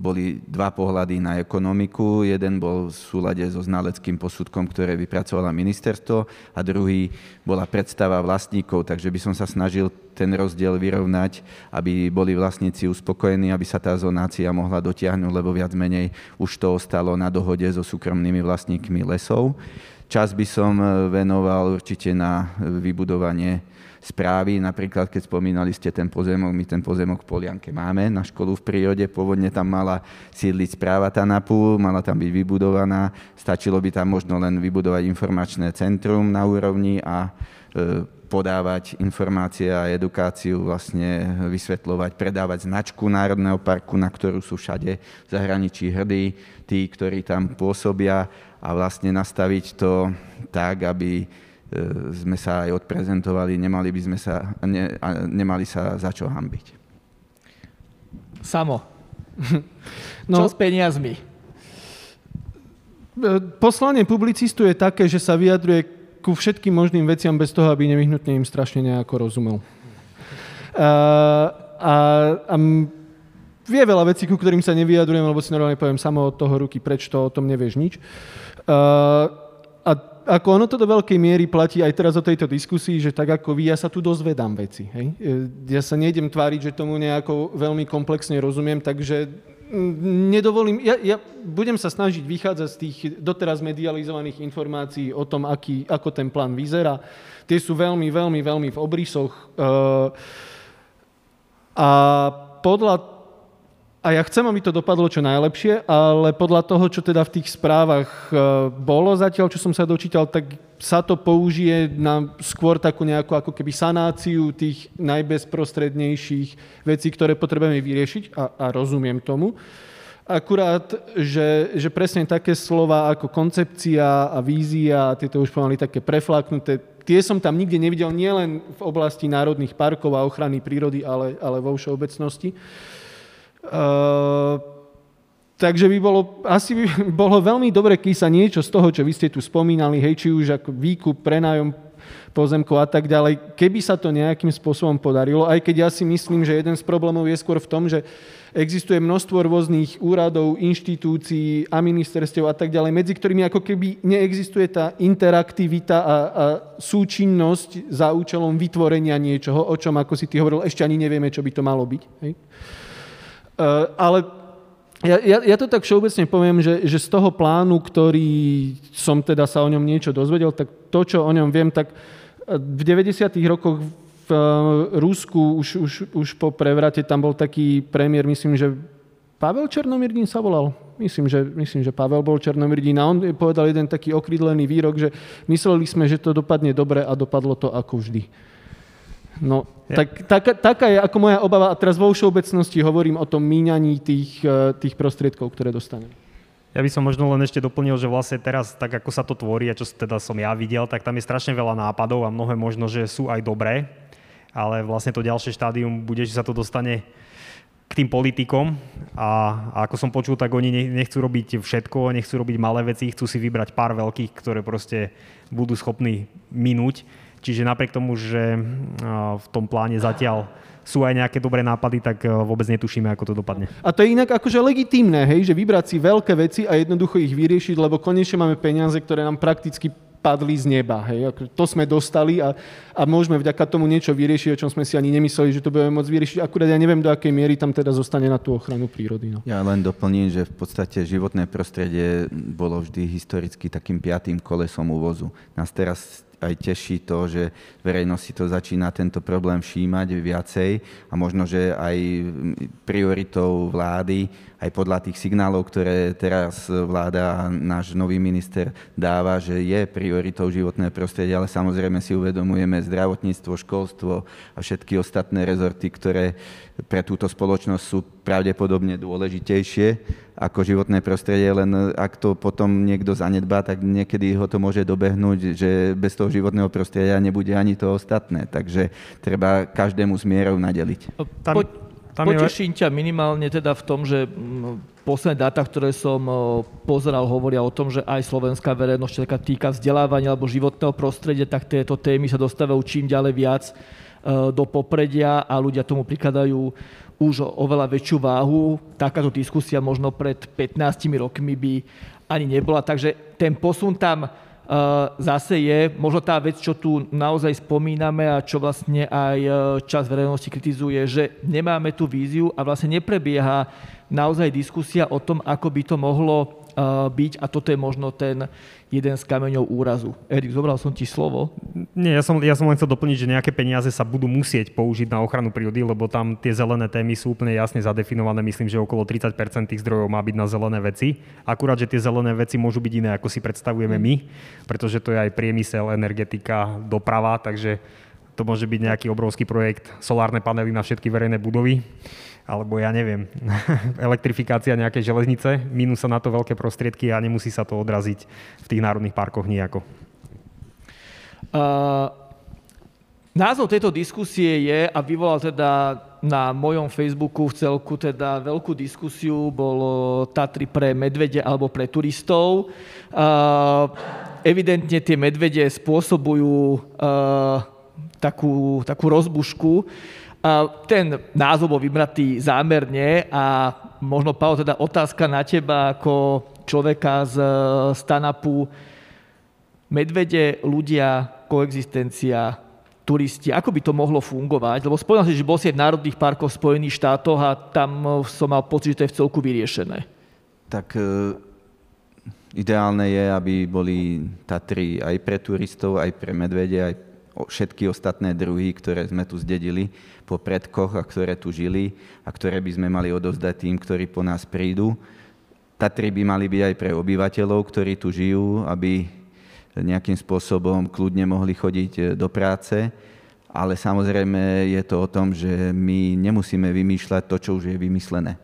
boli dva pohľady na ekonomiku. Jeden bol v súlade so znaleckým posudkom, ktoré vypracovalo ministerstvo a druhý bola predstava vlastníkov, takže by som sa snažil ten rozdiel vyrovnať, aby boli vlastníci uspokojení, aby sa tá zonácia mohla dotiahnuť, lebo viac menej už to ostalo na dohode so súkromnými vlastníkmi lesov. Čas by som e, venoval určite na vybudovanie správy. Napríklad, keď spomínali ste ten pozemok, my ten pozemok v Polianke máme na školu v prírode. Pôvodne tam mala sídliť správa TANAPu, mala tam byť vybudovaná. Stačilo by tam možno len vybudovať informačné centrum na úrovni a e, podávať informácie a edukáciu, vlastne vysvetľovať, predávať značku Národného parku, na ktorú sú všade v zahraničí hrdí, tí, ktorí tam pôsobia a vlastne nastaviť to tak, aby sme sa aj odprezentovali, nemali by sme sa, ne, nemali sa za čo hambiť. Samo. No, čo s peniazmi? E, poslanie publicistu je také, že sa vyjadruje ku všetkým možným veciam bez toho, aby nevyhnutne im strašne nejako rozumel. A, a, a vie veľa vecí, ku ktorým sa nevyjadrujem, lebo si normálne poviem samo od toho ruky preč, to o tom nevieš nič. A, a ako ono to do veľkej miery platí aj teraz o tejto diskusii, že tak ako vy, ja sa tu dozvedám veci. Hej? Ja sa nejdem tváriť, že tomu nejako veľmi komplexne rozumiem, takže nedovolím, ja, ja budem sa snažiť vychádzať z tých doteraz medializovaných informácií o tom, aký, ako ten plán vyzerá. Tie sú veľmi, veľmi, veľmi v obrysoch. Uh, a podľa a ja chcem, aby to dopadlo čo najlepšie, ale podľa toho, čo teda v tých správach e, bolo zatiaľ, čo som sa dočítal, tak sa to použije na skôr takú nejakú ako keby sanáciu tých najbezprostrednejších vecí, ktoré potrebujeme vyriešiť a, a rozumiem tomu. Akurát, že, že presne také slova ako koncepcia a vízia, tieto už pomaly také preflaknuté, tie som tam nikde nevidel nielen v oblasti národných parkov a ochrany prírody, ale, ale vo všeobecnosti. Uh, takže by bolo, asi by bolo veľmi dobre, keď sa niečo z toho, čo vy ste tu spomínali, hej, či už ako výkup, prenájom pozemkov a tak ďalej, keby sa to nejakým spôsobom podarilo, aj keď ja si myslím, že jeden z problémov je skôr v tom, že existuje množstvo rôznych úradov, inštitúcií a ministerstiev a tak ďalej, medzi ktorými ako keby neexistuje tá interaktivita a, a súčinnosť za účelom vytvorenia niečoho, o čom, ako si ty hovoril, ešte ani nevieme, čo by to malo byť. Hej? Uh, ale ja, ja, ja to tak všeobecne poviem, že, že z toho plánu, ktorý som teda sa o ňom niečo dozvedel, tak to, čo o ňom viem, tak v 90. rokoch v Rusku už, už, už po prevrate tam bol taký premiér, myslím, že Pavel Černomyrdín sa volal. Myslím že, myslím, že Pavel bol Černomyrdín a on povedal jeden taký okrydlený výrok, že mysleli sme, že to dopadne dobre a dopadlo to ako vždy. No, ja. tak, taká, taká je ako moja obava a teraz vo všeobecnosti hovorím o tom míňaní tých, eh, tých prostriedkov, ktoré dostaneme. Ja by som možno len ešte doplnil, že vlastne teraz, tak ako sa to tvorí a čo teda som ja videl, tak tam je strašne veľa nápadov a mnohé možno, že sú aj dobré, ale vlastne to ďalšie štádium bude, že sa to dostane k tým politikom a, a ako som počul, tak oni nechcú robiť všetko, nechcú robiť malé veci, chcú si vybrať pár veľkých, ktoré proste budú schopní minúť Čiže napriek tomu, že v tom pláne zatiaľ sú aj nejaké dobré nápady, tak vôbec netušíme, ako to dopadne. A to je inak akože legitímne, hej, že vybrať si veľké veci a jednoducho ich vyriešiť, lebo konečne máme peniaze, ktoré nám prakticky padli z neba. Hej. To sme dostali a, a môžeme vďaka tomu niečo vyriešiť, o čom sme si ani nemysleli, že to budeme môcť vyriešiť. Akurát ja neviem, do akej miery tam teda zostane na tú ochranu prírody. No. Ja len doplním, že v podstate životné prostredie bolo vždy historicky takým piatým kolesom úvozu. Nás teraz aj teší to, že verejnosť si to začína tento problém všímať viacej a možno, že aj prioritou vlády, aj podľa tých signálov, ktoré teraz vláda a náš nový minister dáva, že je prioritou životné prostredie, ale samozrejme si uvedomujeme zdravotníctvo, školstvo a všetky ostatné rezorty, ktoré pre túto spoločnosť sú pravdepodobne dôležitejšie ako životné prostredie, len ak to potom niekto zanedbá, tak niekedy ho to môže dobehnúť, že bez toho životného prostredia nebude ani to ostatné. Takže treba každému s mierou nadeliť. Tam, tam Poteším ťa minimálne teda v tom, že posledné dáta, ktoré som pozeral, hovoria o tom, že aj slovenská verejnosť, čo týka vzdelávania alebo životného prostredia, tak tieto témy sa dostávajú čím ďalej viac do popredia a ľudia tomu prikladajú už oveľa väčšiu váhu. Takáto diskusia možno pred 15 rokmi by ani nebola. Takže ten posun tam zase je možno tá vec, čo tu naozaj spomíname a čo vlastne aj čas verejnosti kritizuje, že nemáme tú víziu a vlastne neprebieha naozaj diskusia o tom, ako by to mohlo byť a toto je možno ten jeden z kameňov úrazu. Erik, zobral som ti slovo. Nie, ja som, ja som len chcel doplniť, že nejaké peniaze sa budú musieť použiť na ochranu prírody, lebo tam tie zelené témy sú úplne jasne zadefinované. Myslím, že okolo 30 tých zdrojov má byť na zelené veci. Akurát, že tie zelené veci môžu byť iné, ako si predstavujeme my, pretože to je aj priemysel, energetika, doprava, takže to môže byť nejaký obrovský projekt, solárne panely na všetky verejné budovy alebo ja neviem, elektrifikácia nejakej železnice, minú sa na to veľké prostriedky a nemusí sa to odraziť v tých národných parkoch nejako. Uh, názov tejto diskusie je, a vyvolal teda na mojom Facebooku v celku teda veľkú diskusiu, bolo Tatry pre medvede alebo pre turistov. Uh, evidentne tie medvede spôsobujú uh, takú, takú rozbušku, ten názov bol vybratý zámerne a možno, Paolo, teda otázka na teba ako človeka z Stanapu. Medvede, ľudia, koexistencia, turisti. Ako by to mohlo fungovať? Lebo spomínal si, že bol si v národných parkoch v Spojených štátoch a tam som mal pocit, že to je v celku vyriešené. Tak e, ideálne je, aby boli Tatry aj pre turistov, aj pre medvede, aj všetky ostatné druhy, ktoré sme tu zdedili po predkoch a ktoré tu žili a ktoré by sme mali odovzdať tým, ktorí po nás prídu. Tatry by mali byť aj pre obyvateľov, ktorí tu žijú, aby nejakým spôsobom kľudne mohli chodiť e, do práce. Ale samozrejme je to o tom, že my nemusíme vymýšľať to, čo už je vymyslené.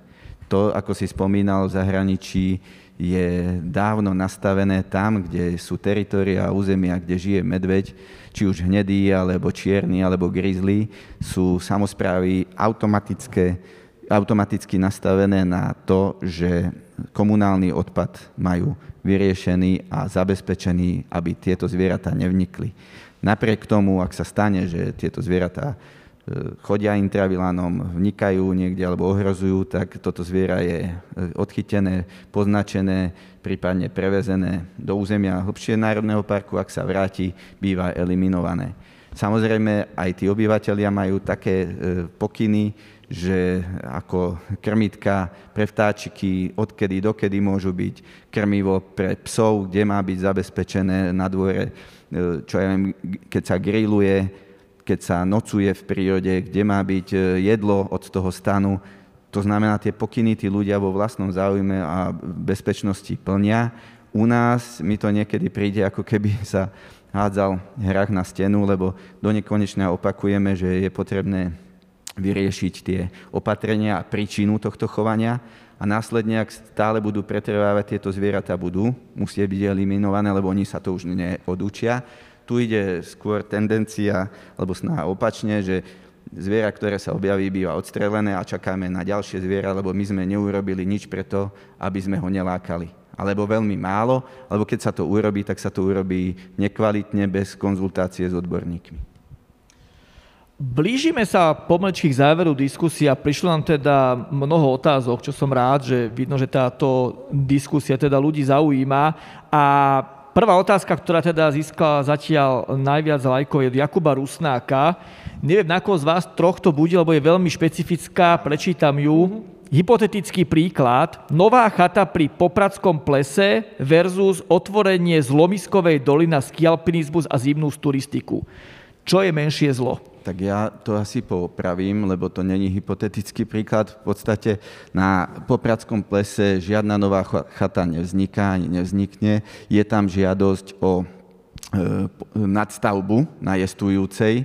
To, ako si spomínal, v zahraničí je dávno nastavené tam, kde sú teritoria a územia, kde žije medveď, či už hnedý, alebo čierny, alebo grizzly, sú samozprávy automatické, automaticky nastavené na to, že komunálny odpad majú vyriešený a zabezpečený, aby tieto zvieratá nevnikli. Napriek tomu, ak sa stane, že tieto zvieratá chodia intravilánom, vnikajú niekde alebo ohrozujú, tak toto zviera je e, odchytené, poznačené, prípadne prevezené do územia hlbšie Národného parku, ak sa vráti, býva eliminované. Samozrejme, aj tí obyvateľia majú také e, pokyny, že ako krmitka pre vtáčiky, odkedy dokedy môžu byť krmivo pre psov, kde má byť zabezpečené na dvore, e, čo ja viem, keď sa grilluje, keď sa nocuje v prírode, kde má byť e, jedlo od toho stanu. To znamená, tie pokyny tí ľudia vo vlastnom záujme a bezpečnosti plnia. U nás mi to niekedy príde, ako keby sa hádzal hrách na stenu, lebo do nekonečna opakujeme, že je potrebné vyriešiť tie opatrenia a príčinu tohto chovania a následne, ak stále budú pretrvávať tieto zvieratá, budú musieť byť eliminované, lebo oni sa to už neodúčia. Tu ide skôr tendencia, alebo snaha opačne, že zviera, ktoré sa objaví, býva odstrelené a čakáme na ďalšie zviera, lebo my sme neurobili nič preto, aby sme ho nelákali. Alebo veľmi málo, alebo keď sa to urobí, tak sa to urobí nekvalitne, bez konzultácie s odborníkmi. Blížime sa pomlčky k záveru diskusia. Prišlo nám teda mnoho otázok, čo som rád, že vidno, že táto diskusia teda ľudí zaujíma. A prvá otázka, ktorá teda získala zatiaľ najviac lajkov je od Jakuba Rusnáka. Neviem, na koho z vás troch to bude, lebo je veľmi špecifická, prečítam ju. Hypotetický príklad. Nová chata pri Popradskom plese versus otvorenie zlomiskovej dolina skialpinizmus a zimnú turistiku. Čo je menšie zlo? tak ja to asi popravím, lebo to není hypotetický príklad. V podstate na Popradskom plese žiadna nová chata nevzniká ani nevznikne. Je tam žiadosť o e, nadstavbu na jestujúcej e,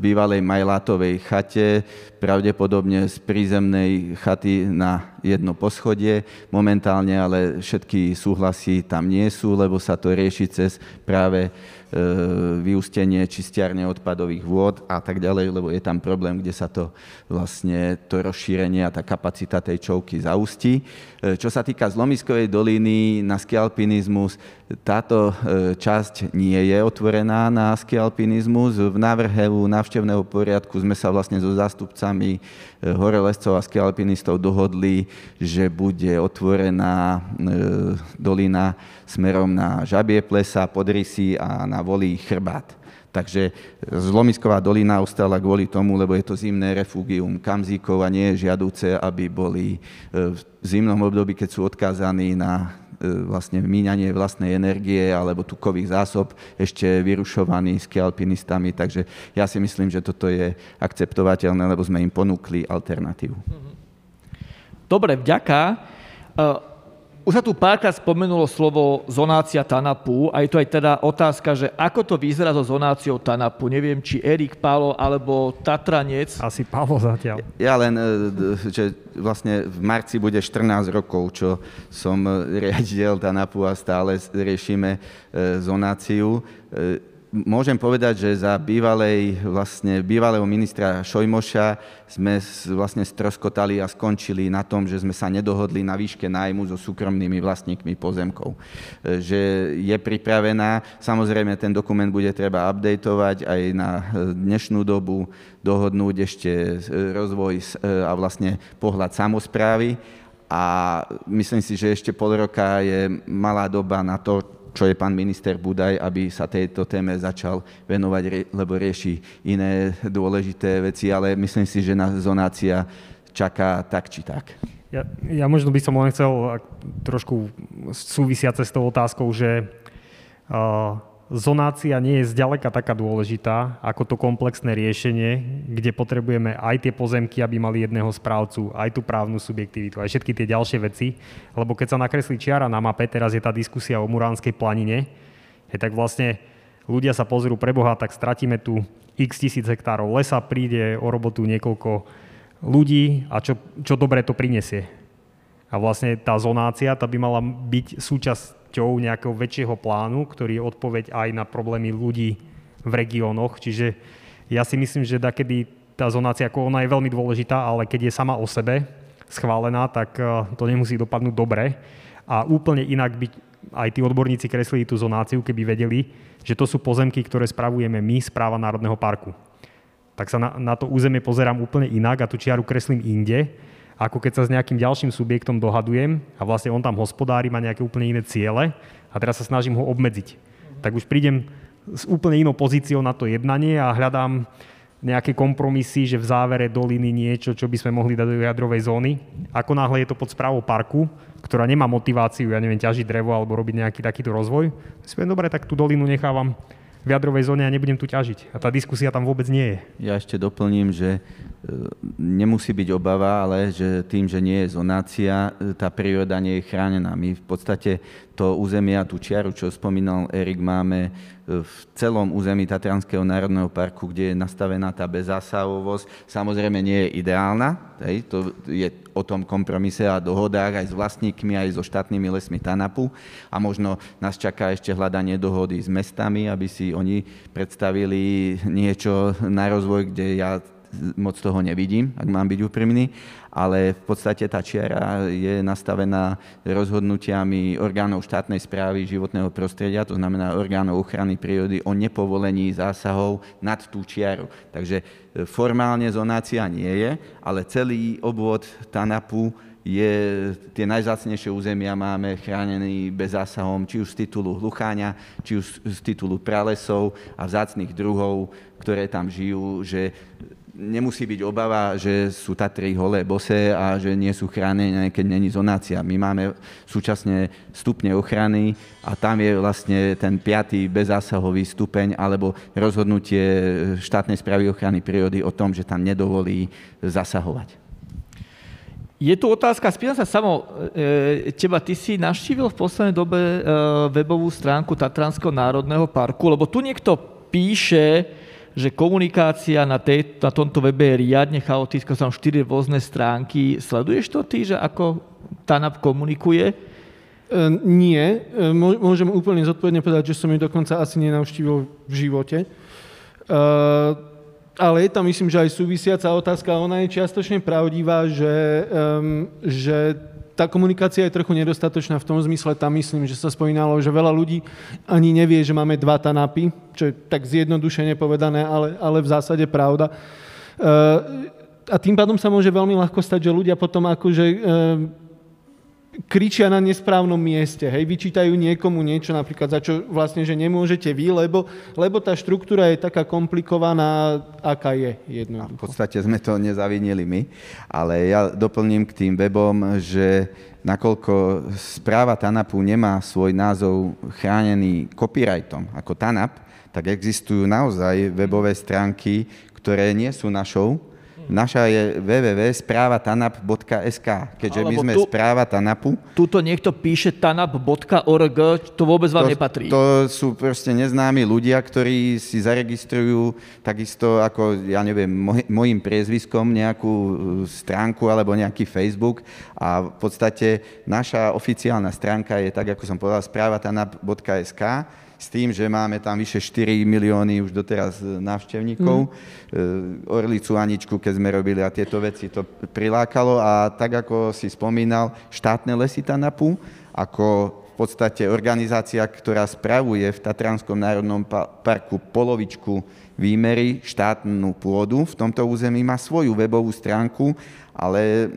bývalej Majlátovej chate, pravdepodobne z prízemnej chaty na jedno poschodie. Momentálne ale všetky súhlasy tam nie sú, lebo sa to rieši cez práve vyústenie čistiarne odpadových vôd a tak ďalej, lebo je tam problém, kde sa to vlastne to rozšírenie a tá kapacita tej čovky zaustí. E, čo sa týka Zlomiskovej doliny na skialpinizmus, táto e, časť nie je otvorená na skialpinizmus. V návrhu návštevného poriadku sme sa vlastne so zástupcami horolescov a skialpinistov dohodli, že bude otvorená dolina smerom na Žabie plesa, Podrysy a na Volí chrbát. Takže Zlomisková dolina ostala kvôli tomu, lebo je to zimné refugium kamzíkov a nie je žiadúce, aby boli e, v zimnom období, keď sú odkázaní na e, vlastne míňanie vlastnej energie alebo tukových zásob ešte vyrušovaní s alpinistami. Takže ja si myslím, že toto je akceptovateľné, lebo sme im ponúkli alternatívu. Dobre, vďaka. E, už sa tu párkrát spomenulo slovo zonácia TANAPu a je to aj teda otázka, že ako to vyzerá so zonáciou TANAPu. Neviem, či Erik, Pálo alebo Tatranec. Asi Pálo zatiaľ. Ja len, e, že vlastne v marci bude 14 rokov, čo som riaditeľ TANAPu a stále riešime e, zonáciu e, môžem povedať, že za bývalej, vlastne, bývalého ministra Šojmoša sme vlastne stroskotali a skončili na tom, že sme sa nedohodli na výške nájmu so súkromnými vlastníkmi pozemkov. E, že je pripravená, samozrejme ten dokument bude treba updateovať aj na e, dnešnú dobu, dohodnúť ešte e, rozvoj a vlastne pohľad samozprávy a myslím si, že ešte pol roka je malá doba na to, čo je pán minister Budaj, aby sa tejto téme začal venovať, lebo rieši iné dôležité veci, ale myslím si, že na zonácia čaká tak či tak. Ja, ja možno by som len chcel trošku súvisiace s tou otázkou, že uh, zonácia nie je zďaleka taká dôležitá ako to komplexné riešenie, kde potrebujeme aj tie pozemky, aby mali jedného správcu, aj tú právnu subjektivitu, aj všetky tie ďalšie veci. Lebo keď sa nakreslí čiara na mape, teraz je tá diskusia o Muránskej planine, je tak vlastne ľudia sa pozrú pre Boha, tak stratíme tu x tisíc hektárov lesa, príde o robotu niekoľko ľudí a čo, čo dobre to prinesie. A vlastne tá zonácia, tá by mala byť súčasť súčasťou nejakého väčšieho plánu, ktorý je odpoveď aj na problémy ľudí v regiónoch. Čiže ja si myslím, že kedy tá zonácia, ako ona je veľmi dôležitá, ale keď je sama o sebe schválená, tak eh, to nemusí dopadnúť dobre. A úplne inak by aj tí odborníci kreslili tú zonáciu, keby vedeli, že to sú pozemky, ktoré spravujeme my, správa Národného parku. Tak sa na, na to územie pozerám úplne inak a tú čiaru kreslím inde ako keď sa s nejakým ďalším subjektom dohadujem a vlastne on tam hospodári, má nejaké úplne iné ciele a teraz sa snažím ho obmedziť. Tak už prídem s úplne inou pozíciou na to jednanie a hľadám nejaké kompromisy, že v závere doliny niečo, čo by sme mohli dať do jadrovej zóny. Ako náhle je to pod správou parku, ktorá nemá motiváciu, ja neviem, ťažiť drevo alebo robiť nejaký takýto rozvoj, si poviem, dobre, tak tú dolinu nechávam v jadrovej zóne a nebudem tu ťažiť. A tá diskusia tam vôbec nie je. Ja ešte doplním, že nemusí byť obava, ale že tým, že nie je zonácia, tá príroda nie je chránená. My v podstate to územie a tú čiaru, čo spomínal Erik, máme v celom území Tatranského národného parku, kde je nastavená tá bezzásahovosť. Samozrejme nie je ideálna, hej, to je o tom kompromise a dohodách aj s vlastníkmi, aj so štátnymi lesmi TANAPu a možno nás čaká ešte hľadanie dohody s mestami, aby si oni predstavili niečo na rozvoj, kde ja moc toho nevidím, ak mám byť úprimný, ale v podstate tá čiara je nastavená rozhodnutiami orgánov štátnej správy životného prostredia, to znamená orgánov ochrany prírody o nepovolení zásahov nad tú čiaru. Takže e, formálne zonácia nie je, ale celý obvod TANAPu je, tie najzácnejšie územia máme chránený bez zásahom, či už z titulu hlucháňa, či už z titulu pralesov a vzácných druhov, ktoré tam žijú, že nemusí byť obava, že sú Tatry holé, bose a že nie sú chránené, keď není zonácia. My máme súčasne stupne ochrany a tam je vlastne ten piatý bezásahový stupeň alebo rozhodnutie štátnej správy ochrany prírody o tom, že tam nedovolí zasahovať. Je tu otázka, spýtam sa samo, e, teba, ty si navštívil v poslednej dobe e, webovú stránku Tatranského národného parku, lebo tu niekto píše, že komunikácia na, tej, na tomto webe je riadne chaotická, sú tam štyri rôzne stránky. Sleduješ to ty, že ako TANAP komunikuje? E, nie. E, môžem úplne zodpovedne povedať, že som ju dokonca asi nenavštívil v živote. E, ale je tam, myslím, že aj súvisiaca otázka. Ona je čiastočne pravdivá, že, že tá komunikácia je trochu nedostatočná v tom zmysle, tam myslím, že sa spomínalo, že veľa ľudí ani nevie, že máme dva tanapy, čo je tak zjednodušene povedané, ale, ale v zásade pravda. Uh, a tým pádom sa môže veľmi ľahko stať, že ľudia potom akože uh, kričia na nesprávnom mieste, hej, vyčítajú niekomu niečo, napríklad za čo vlastne, že nemôžete vy, lebo, lebo tá štruktúra je taká komplikovaná, aká je jednoducho. v podstate sme to nezavinili my, ale ja doplním k tým webom, že nakoľko správa TANAPu nemá svoj názov chránený copyrightom ako TANAP, tak existujú naozaj webové stránky, ktoré nie sú našou, Naša je www.správatanap.sk, keďže Alebo my sme tu, správa TANAPu. Tuto niekto píše tanap.org, to vôbec vám to, nepatrí. To sú proste neznámi ľudia, ktorí si zaregistrujú takisto ako, ja neviem, moj, mojim priezviskom nejakú uh, stránku alebo nejaký Facebook a v podstate naša oficiálna stránka je tak, ako som povedal, správatanap.sk s tým, že máme tam vyše 4 milióny už doteraz e, návštevníkov. Mm. Orlicu Aničku, keď sme robili a tieto veci, to prilákalo a tak, ako si spomínal, štátne lesy Tanapu, ako podstate organizácia, ktorá spravuje v Tatranskom národnom parku polovičku výmery štátnu pôdu v tomto území, má svoju webovú stránku, ale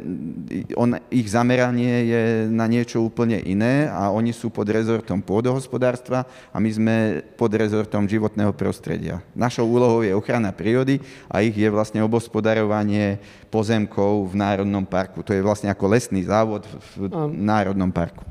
on, ich zameranie je na niečo úplne iné a oni sú pod rezortom pôdohospodárstva a my sme pod rezortom životného prostredia. Našou úlohou je ochrana prírody a ich je vlastne obospodarovanie pozemkov v Národnom parku. To je vlastne ako lesný závod v Národnom parku.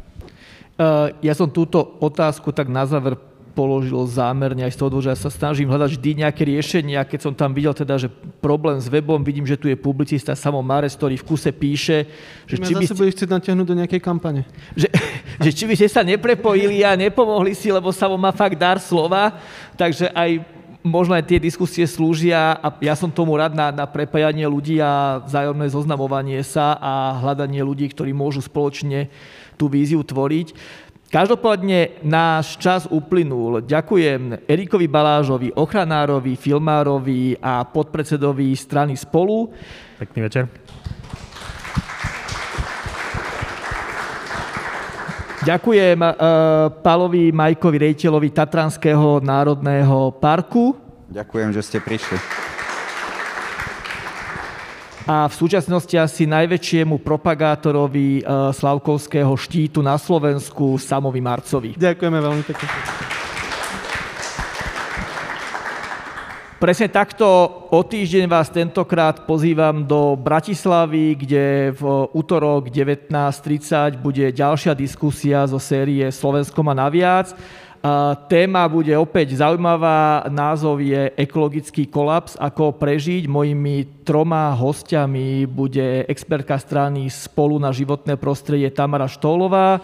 Ja som túto otázku tak na záver položil zámerne aj z toho, že ja sa snažím hľadať vždy nejaké riešenia. Keď som tam videl teda, že problém s webom, vidím, že tu je publicista Samo Mares, ktorý v kuse píše, že či by ste... chcieť natiahnuť do nejakej kampane. Že, že či by ste sa neprepojili a nepomohli si, lebo Samo má fakt dar slova, takže aj možno aj tie diskusie slúžia a ja som tomu rád na, na prepájanie ľudí a vzájomné zoznamovanie sa a hľadanie ľudí, ktorí môžu spoločne tú víziu tvoriť. Každopádne náš čas uplynul. Ďakujem Erikovi Balážovi, ochranárovi, filmárovi a podpredsedovi strany Spolu. Pekný večer. Ďakujem uh, Pálovi Majkovi rejiteľovi Tatranského národného parku. Ďakujem, že ste prišli a v súčasnosti asi najväčšiemu propagátorovi e, Slavkovského štítu na Slovensku, Samovi Marcovi. Ďakujeme veľmi pekne. Presne takto o týždeň vás tentokrát pozývam do Bratislavy, kde v útorok 19.30 bude ďalšia diskusia zo série Slovenskom a naviac. Téma bude opäť zaujímavá, názov je ekologický kolaps, ako prežiť. Mojimi troma hostiami bude expertka strany Spolu na životné prostredie Tamara Štólová.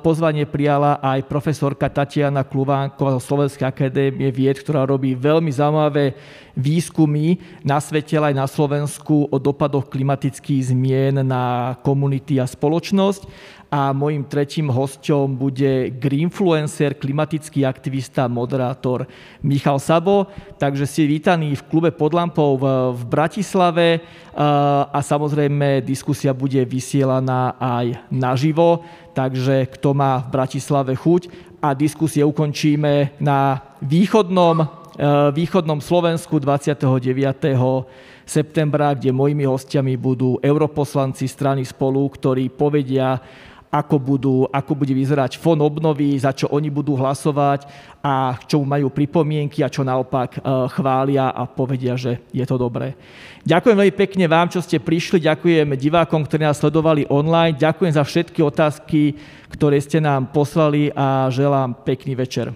Pozvanie prijala aj profesorka Tatiana Kluvánková zo Slovenskej akadémie vied, ktorá robí veľmi zaujímavé výskumy na svete, aj na Slovensku o dopadoch klimatických zmien na komunity a spoločnosť a mojim tretím hosťom bude greenfluencer, klimatický aktivista, moderátor Michal Sabo. Takže si vítaný v klube pod lampou v, Bratislave a samozrejme diskusia bude vysielaná aj naživo, takže kto má v Bratislave chuť a diskusie ukončíme na východnom, východnom Slovensku 29 septembra, kde mojimi hostiami budú europoslanci strany spolu, ktorí povedia ako, budú, ako bude vyzerať fond obnovy, za čo oni budú hlasovať a čo majú pripomienky a čo naopak e, chvália a povedia, že je to dobré. Ďakujem veľmi pekne vám, čo ste prišli, ďakujem divákom, ktorí nás sledovali online, ďakujem za všetky otázky, ktoré ste nám poslali a želám pekný večer.